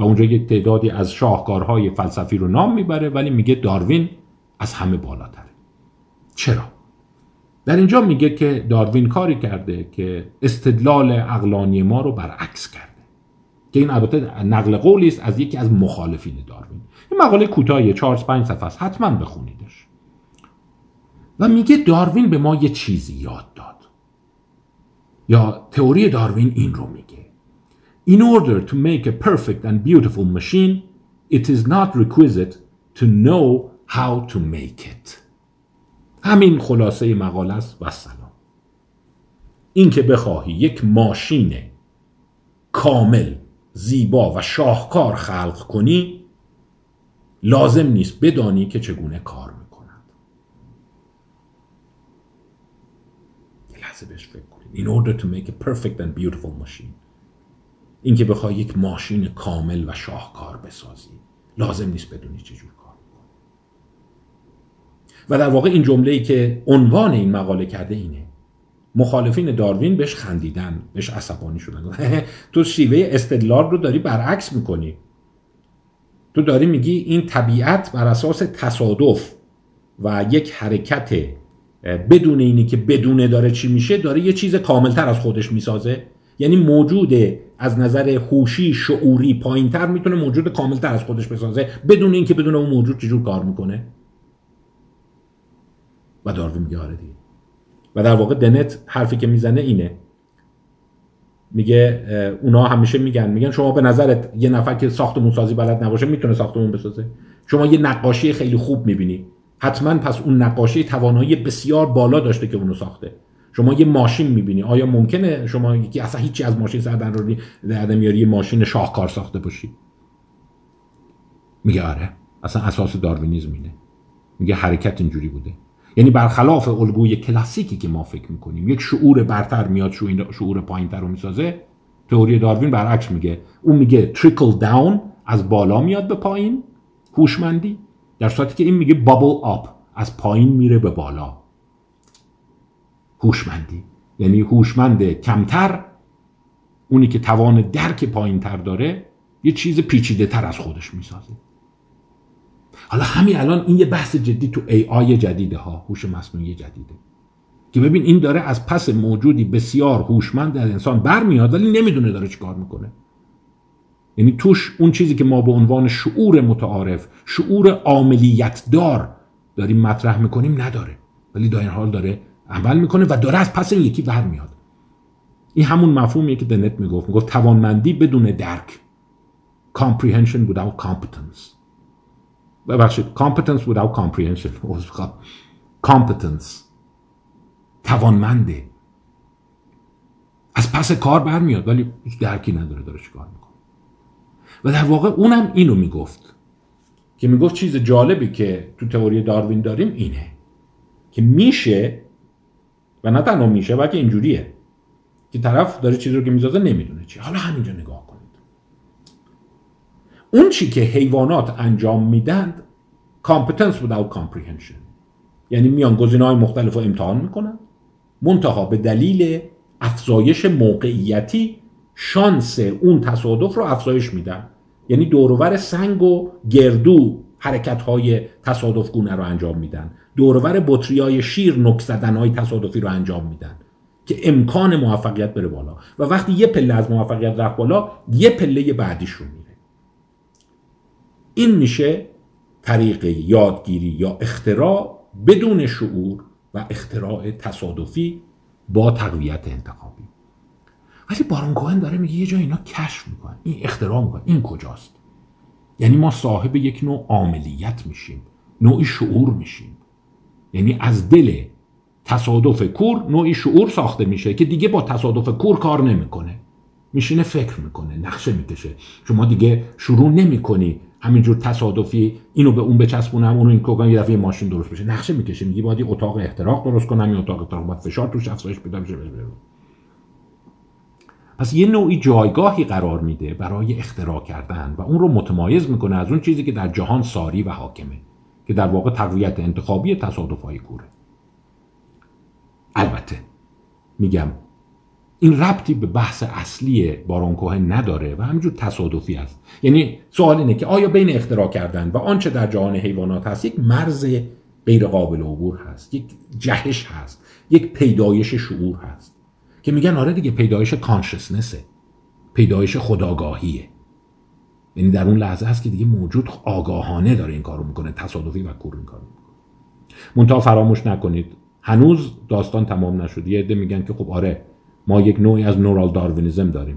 [SPEAKER 1] و اونجا یک تعدادی از شاهکارهای فلسفی رو نام می‌بره ولی میگه داروین از همه بالاتره. چرا؟ در اینجا میگه که داروین کاری کرده که استدلال اقلانی ما رو برعکس کرده که این البته نقل قولی است از یکی از مخالفین داروین. این مقاله کوتاهی 4 5 صفحه است. حتما بخونیدش. و میگه داروین به ما یه چیزی یاد داد. یا تئوری داروین این رو میگه. In order to make a perfect and beautiful machine, it is not requisite to know how to make it. همین خلاصه مقاله است و سلام. این که بخواهی یک ماشین کامل زیبا و شاهکار خلق کنی لازم نیست بدانی که چگونه کار می‌کند یه لحظه بهش فکر کنید in order to make a perfect and beautiful machine اینکه بخوای یک ماشین کامل و شاهکار بسازی. لازم نیست بدونی چجور کار و در واقع این جمله ای که عنوان این مقاله کرده اینه. مخالفین داروین بهش خندیدن بهش عصبانی شدن. تو شیوه استدلال رو داری برعکس می‌کنی. تو داری میگی این طبیعت بر اساس تصادف و یک حرکت بدون اینی که بدونه داره چی میشه داره یه چیز کاملتر از خودش می‌سازه. یعنی موجود از نظر هوشی شعوری پایینتر می‌تونه موجود کاملتر از خودش بسازه بدون اینکه بدون اون موجود چجور کار می‌کنه. و داروین میگه آره دیگه. و در واقع دنت حرفی که می‌زنه اینه. میگه اونا همیشه میگن میگن شما به نظرت یه نفر که ساختمون سازی بلد نباشه می‌تونه ساختمون بسازه؟ شما یه نقاشی خیلی خوب می‌بینی. حتما پس اون نقاشی توانایی بسیار بالا داشته که اونو ساخته. شما یه ماشین می‌بینی. آیا ممکنه شما یکی اصلا هیچی از ماشین رو در میاری یه ماشین شاهکار ساخته باشی؟ میگه آره. اصلا اساس داروینیزم اینه. میگه حرکت اینجوری بوده. یعنی برخلاف الگوی کلاسیکی که ما فکر می‌کنیم یک شعور برتر میاد شعور پایینتر رو می‌سازه. تئوری داروین برعکس میگه. اون میگه تریکل داون از بالا میاد به پایین هوشمندی. در صورتی که این میگه بابل آپ از پایین میره به بالا. هوشمندی. یعنی هوشمند کمتر اونی که توان درک پایین تر داره یه چیز پیچیده تر از خودش می‌سازه. حالا همین الان این یه بحث جدی تو ای آی جدیده ها هوش مصنوعی جدیده. که ببین این داره از پس موجودی بسیار هوشمند در انسان برمیاد ولی نمی‌دونه داره چیکار می‌کنه. یعنی توش اون چیزی که ما به عنوان شعور متعارف شعور عاملیت دار داریم مطرح می‌کنیم نداره. ولی در این حال داره عمل می‌کنه و داره از پس این یکی ور میاد این همون مفهومیه که دنت می‌گفت. می‌گفت توانمندی بدون درک. Comprehension without competence. ببخشید. Competence without comprehension. competence. توانمنده. از پس کار برمیاد. ولی هیچ درکی نداره. داره چیکار می‌کنه. و در واقع اونم اینو می‌گفت. که می‌گفت چیز جالبی که تو تئوری داروین داریم اینه. که میشه و نه تنها میشه بلکه اینجوریه که طرف داره چیزی رو که می‌سازه نمی‌دونه چی. حالا همینجا نگاه کنید. اون چی که حیوانات انجام میدند competence without comprehension. یعنی میان گزینه های مختلف رو امتحان می‌کنن منتها به دلیل افزایش موقعیتی شانس اون تصادف رو افزایش میدن. یعنی دورور سنگ و گردو حرکت های تصادف گونه رو انجام میدن. دورور بطری های شیر نک زدن های تصادفی رو انجام میدن که امکان موفقیت بره بالا. و وقتی یه پله از موفقیت رفت بالا یه پله بعدیش رو میره. این میشه طریق یادگیری یا اختراع بدون شعور و اختراع تصادفی با تقویت انتخابی. ولی بارون داره میگه یه جا اینا کشف می‌کنن این اختراع می‌کنن. این کجاست؟ یعنی ما صاحب یک نوع عاملیت میشیم نوعی شعور میشیم. یعنی از دل تصادف کور نوعی شعور ساخته میشه که دیگه با تصادف کور کار نمی‌کنه. میشینه فکر می‌کنه نقشه می‌کشه. شما دیگه شروع نمی‌کنی همینجور تصادفی اینو به اون بچسبونم اونو این کوگان یه دفعه ماشین درست بشه. نقشه می‌کشه میگی باید اتاق احتراق درست کنم این اتاق احتراق باید فشار توش افزایش بدم بشه. پس یه نوعی جایگاهی قرار میده برای اختراع کردن و اون رو متمایز می‌کنه از اون چیزی که در جهان ساری و حاکمه که در واقع تقویت انتخابی تصادف های کوره. البته میگم این ربطی به بحث اصلی بارون نداره و همینجور تصادفی است. یعنی سوال اینه که آیا بین اختراع کردن و آنچه در جهان حیوانات هست یک مرز غیر قابل عبور هست یک جهش هست یک پیدایش شعور هست. که میگن آره دیگه پیدایش کانشسنسه پیدایش خداگاهیه. یعنی در اون لحظه هست که دیگه موجود آگاهانه داره این کارو می‌کنه تصادفی و کور این کارو می‌کنه. فراموش نکنید. هنوز داستان تمام نشد. یه عده میگن که خب آره ما یک نوعی از نورال داروینیزم داریم.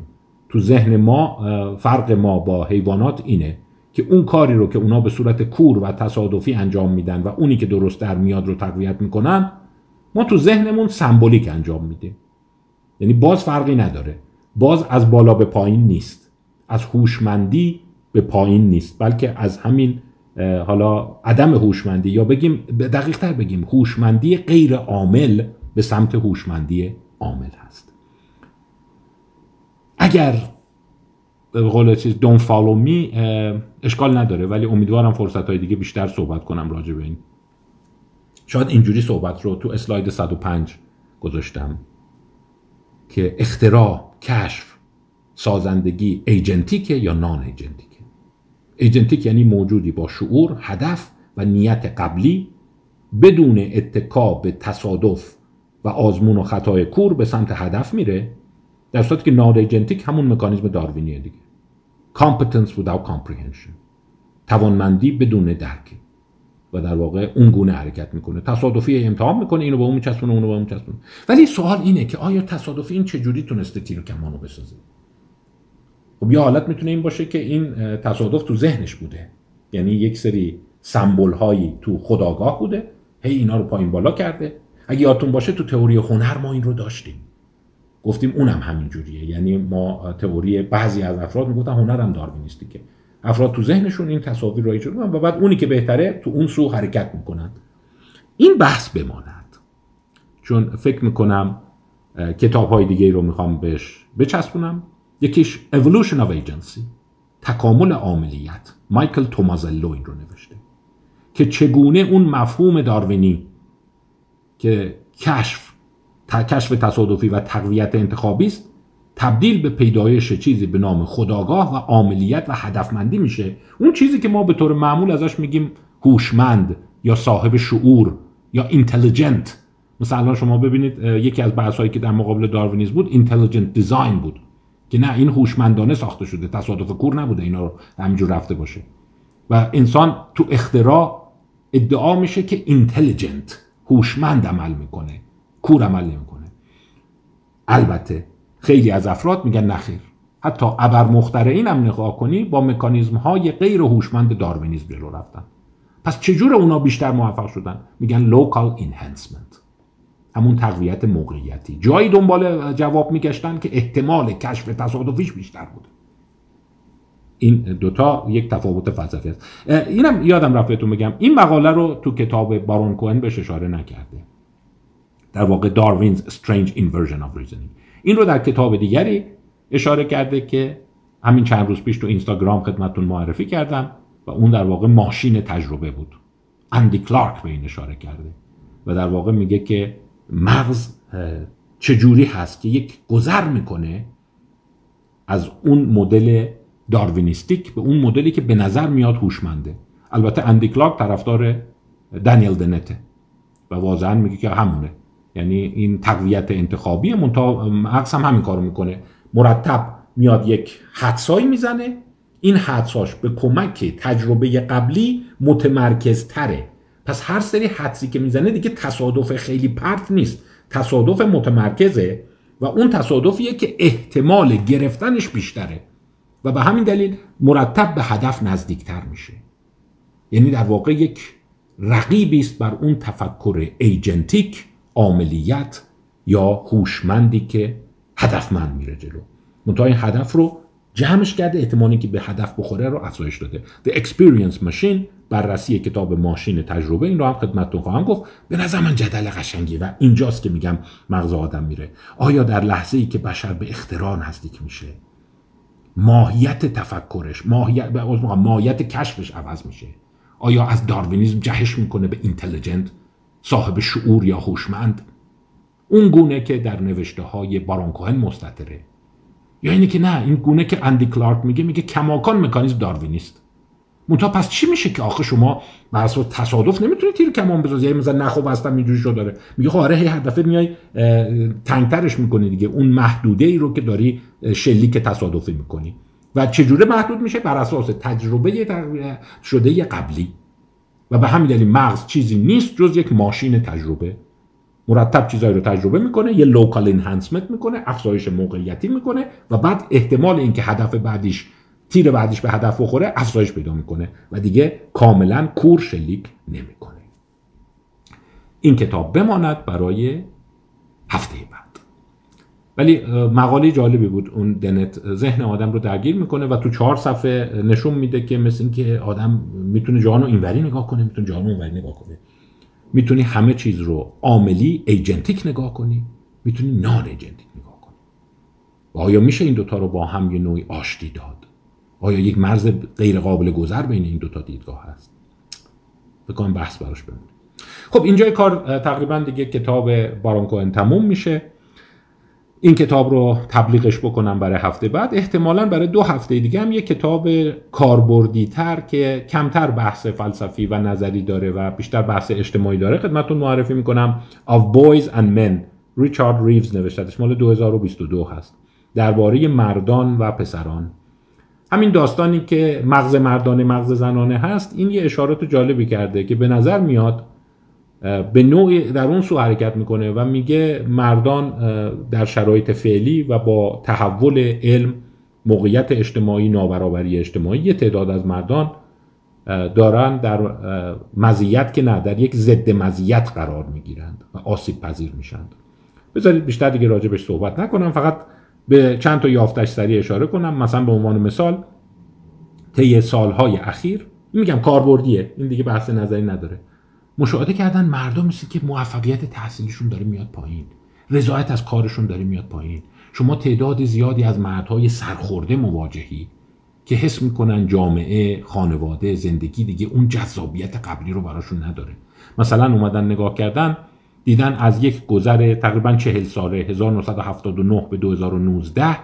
[SPEAKER 1] تو ذهن ما فرق ما با حیوانات اینه که اون کاری رو که اونا به صورت کور و تصادفی انجام میدن و اونی که درست در میاد رو تقویت می‌کنن ما تو ذهنمون سمبولیک انجام میدیم. یعنی باز فرقی نداره. باز از بالا به پایین نیست. از هوشمندی به پایین نیست بلکه از همین حالا عدم هوشمندی یا بگیم دقیق تر بگیم هوشمندی غیر عامل به سمت هوشمندی عامل هست. اگر به قول چیز don't follow me اشکال نداره ولی امیدوارم فرصت های دیگه بیشتر صحبت کنم راجع به این. شاید اینجوری صحبت رو تو اسلاید 105 گذاشتم. که اختراع کشف سازندگی ایجنتیکه یا نان ایجنتیکه؟ ایجنتیک یعنی موجودی با شعور هدف و نیت قبلی بدون اتکا به تصادف و آزمون و خطای کور به سمت هدف میره در صورتی که نان ایجنتیک همون مکانیزم داروینیه دیگه. Competence without comprehension. توانمندی بدون درک. و در واقع اون گونه حرکت می‌کنه. تصادفی امتحان می‌کنه اینو به اون میچسبونه اونو به اون میچسبونه. ولی سوال اینه که آیا تصادفی این چجوری تونسته تیر کمانو بسازه؟ خب یه حالت می‌تونه این باشه که این تصادف تو ذهنش بوده. یعنی یک سری سمبل هایی تو خداگاه بوده. هی اینا رو پایین بالا کرده. اگه یادتون باشه تو تئوری هنر ما این رو داشتیم. گفتیم اونم همین جوریه یعنی ما تئوری بعضی از افراد می‌گفتن هنرم که افراد تو ذهنشون این تصاویر رو ایجاد و بعد اونی که بهتره تو اون سو حرکت می‌کنند این بحث بماند. چون فکر می‌کنم کتاب های دیگه رو می‌خوام بهش بچسبونم. یکیش Evolution of Agency تکامل عاملیت مایکل تومازلو این رو نوشته. که چگونه اون مفهوم داروینی که کشف کشف تصادفی و تقویت انتخابی است تبدیل به پیدایش چیزی به نام خودآگاه و عاملیت و هدفمندی میشه. اون چیزی که ما به طور معمول ازش میگیم هوشمند یا صاحب شعور یا intelligent مثلا شما ببینید یکی از بحث هایی که در مقابل داروینیزم بود intelligent design بود که نه این هوشمندانه ساخته شده تصادف کور نبوده اینا رو همینجور رفته باشه. و انسان تو اختراع ادعا میشه که intelligent هوشمند عمل می‌کنه کور عمل نمی‌کنه. البته خیلی از افراد میگن نخیر حتی ابر مخترعین هم نگاه کنی با مکانیزم های غیر هوشمند داروینیزم جلو رفتن. پس چجور اونا بیشتر موفق شدن؟ میگن local enhancement همون تقویت موقعیتی. جایی دنبال جواب میگشتن که احتمال کشف تصادفیش بیشتر بوده. این دوتا یک تفاوت فلسفی است. اینم یادم رفت بهتون بگم. این مقاله رو تو کتاب بارون کوهن بهش اشاره نکرده. در واقع داروینز Strange Inversion of Reasoning. این رو در کتاب دیگری اشاره کرده که همین چند روز پیش تو اینستاگرام خدمتتون معرفی کردم و اون در واقع ماشین تجربه بود. اندی کلارک به این اشاره کرده و در واقع میگه که مغز چجوری هست که یک گذر می‌کنه از اون مدل داروینیستیک به اون مدلی که به نظر میاد هوشمنده. البته اندی کلارک طرفدار دانیل دنته و واضحا میگه که همونه. یعنی این تقویت انتخابی مغز هم همین کارو می‌کنه. مرتب میاد یک حدسایی می‌زنه. این حدساش به کمک تجربه قبلی متمرکز تره پس هر سری حدسی که می‌زنه دیگه تصادف خیلی پرت نیست. تصادف متمرکزه و اون تصادفیه که احتمال گرفتنش بیشتره. و به همین دلیل مرتب به هدف نزدیکتر میشه. یعنی در واقع یک رقیبی است بر اون تفکر ایجنتیک عاملیت یا هوشمندی که هدفمند میره جلو. منتها این هدف رو جمعش کرده احتمالی که به هدف بخوره رو افزایش داده. The Experience Machine بررسی کتاب ماشین تجربه این رو هم خدمتتون خواهم گفت. به نظر من جدل قشنگی و اینجاست که میگم مغز آدم میره. آیا در لحظه ای که بشر به اختراع نزدیک میشه ماهیت تفکرش ماهیت ماهیت کشفش عوض میشه؟ آیا از داروینیزم جهش می‌کنه به اینتلیجنت صاحب شعور یا هوشمند. اون گونه که در نوشته های بارون کوهن مستطره. یا اینه که نه این گونه که اندی کلارک میگه میگه کماکان مکانیزم داروینیست. منتها پس چی میشه که آخه شما بر تصادف نمی‌تونی تیر کمان بزنی یعنی مثلا نخو بستم اینجوری شو داره. میگه خب آره هر دفعه میای تنگترش می‌کنی دیگه. اون محدوده ای رو که داری شلیک تصادفی می‌کنی. و چجوره محدود میشه؟ بر اساس تجربه شده قبلی. و به همین دلیل مغز چیزی نیست جز یک ماشین تجربه. مرتب چیزایی رو تجربه می‌کنه یه local enhancement می‌کنه افزایش موقعیتی می‌کنه و بعد احتمال اینکه هدف بعدیش تیر بعدیش به هدف بخوره افزایش پیدا می‌کنه و دیگه کاملا کور شلیک نمی‌کنه. این کتاب بماند برای هفته بعد. ولی مقاله جالبی بود. اون دنت ذهن آدم رو درگیر می‌کنه و تو چهار صفحه نشون میده که مثل اینکه آدم می‌تونه جهان اینوری نگاه کنه می‌تونه جهان اونوری نگاه کنه. می‌تونی همه چیز رو عاملی ایجنتیک نگاه کنی می‌تونی نان ایجنتیک نگاه کنی. و آیا میشه این دوتا رو با هم یه نوعی آشتی داد؟ آیا یک مرز غیر قابل گذر بین این دوتا دیدگاه هست؟ بکنم بحث براش بمونه. خب اینجای کار تقریبا دیگه کتاب بارون تموم میشه. این کتاب رو تبلیغش بکنم برای هفته بعد. احتمالا برای دو هفته دیگه هم یه کتاب کاربردی تر که کمتر بحث فلسفی و نظری داره و بیشتر بحث اجتماعی داره. خدمتتون معرفی می‌کنم. Of Boys and Men. ریچارد ریوز نوشتهش مال 2022 هست. درباره مردان و پسران. همین داستانی که مغز مردانه مغز زنانه هست این یه اشارات جالبی کرده که به نظر میاد به نوعی در اون سو حرکت می‌کنه و میگه مردان در شرایط فعلی و با تحول علم موقعیت اجتماعی نابرابری اجتماعی یه تعداد از مردان دارن در مزیت که نه در یک ضد مزیت قرار می‌گیرند و آسیب پذیر میشند بذارید بیشتر دیگه راجبش صحبت نکنم فقط به چند تا یافتش سریع اشاره کنم. مثلا به عنوان مثال طی سالهای اخیر میگم کاربردیه این دیگه بحث نظری نداره. مشاهده کردن مردم مثل که موفقیت تحصیلیشون داره میاد پایین. رضایت از کارشون داره میاد پایین. شما تعداد زیادی از مردهای سرخورده مواجهی که حس می‌کنن جامعه خانواده زندگی دیگه اون جذابیت قبلی رو براشون نداره. مثلا اومدن نگاه کردن دیدن از یک گذر تقریبا چهل ساله 1979 به 2019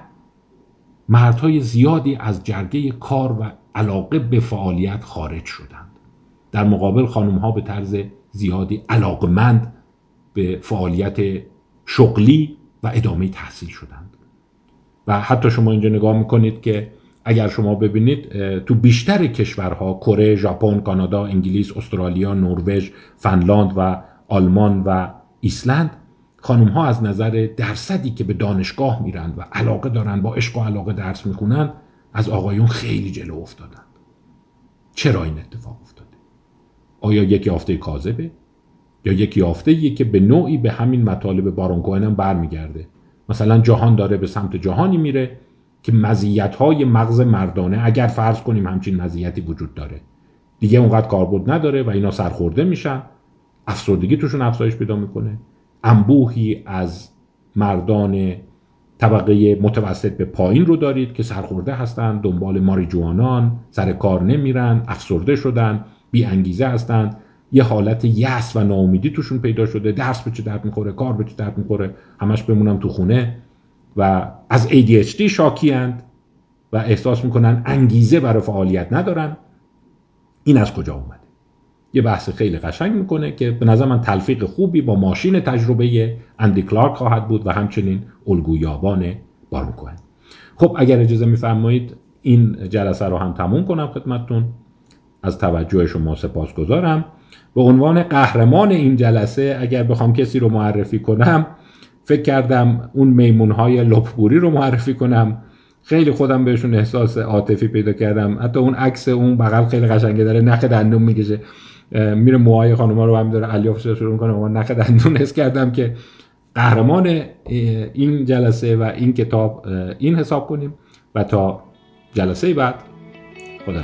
[SPEAKER 1] مردهای زیادی از جرگه کار و علاقه به فعالیت خارج شدند در مقابل خانم ها به طرز زیادی علاقمند به فعالیت شغلی و ادامه تحصیل شدند. و حتی شما اینجا نگاه می‌کنید که اگر شما ببینید تو بیشتر کشورها کره، ژاپن، کانادا، انگلیس، استرالیا، نروژ، فنلاند و آلمان و ایسلند خانم ها از نظر درصدی که به دانشگاه میرند و علاقه دارن با عشق و علاقه درس می‌خونن از آقایون خیلی جلو افتادن چرا این اتفاق افتاده آیا یک یافته کاذبه؟ یا یک یافته که به نوعی به همین مطالب بارون کوهن هم برمیگرده؟ مثلا جهان داره به سمت جهانی میره که مزیت های مغز مردانه اگر فرض کنیم همچین مزیتی وجود داره. دیگه اونقدر کاربرد نداره و اینا سرخورده میشن. افسردگی توشون افزایش پیدا می‌کنه. انبوهی از مردان طبقه متوسط به پایین رو دارید که سرخورده هستند دنبال ماریجوانان سر کار نمیرن افسرده شدن. بی انگیزه هستند. یه حالت یأس و ناامیدی توشون پیدا شده. درس به چه درد می‌خوره؟ کار به چه درد می‌خوره؟ همش بمونم تو خونه. و از ADHD شاکی و احساس می‌کنن انگیزه برای فعالیت ندارن. این از کجا اومده؟ یه بحث خیلی قشنگ می‌کنه که به نظر من تلفیق خوبی با ماشین تجربه اندی کلارک خواهد بود و همچنین الگویابان بارون کوهن. خب اگر اجازه میفرمایید این جلسه رو هم تموم کنم خدمتتون. از توجه شما سپاس گذارم به عنوان قهرمان این جلسه اگر بخوام کسی رو معرفی کنم فکر کردم اون میمون های لپبوری رو معرفی کنم. خیلی خودم بهشون احساس عاطفی پیدا کردم. حتی اون عکس اون بغل خیلی قشنگه داره نخ دندون می‌کشه. میره موهای خانوما رو هم داره الیاف شروع می‌کنه و نخ دندون حس کردم که قهرمان این جلسه و این کتاب این حساب کنیم و تا جلسه بعد خدا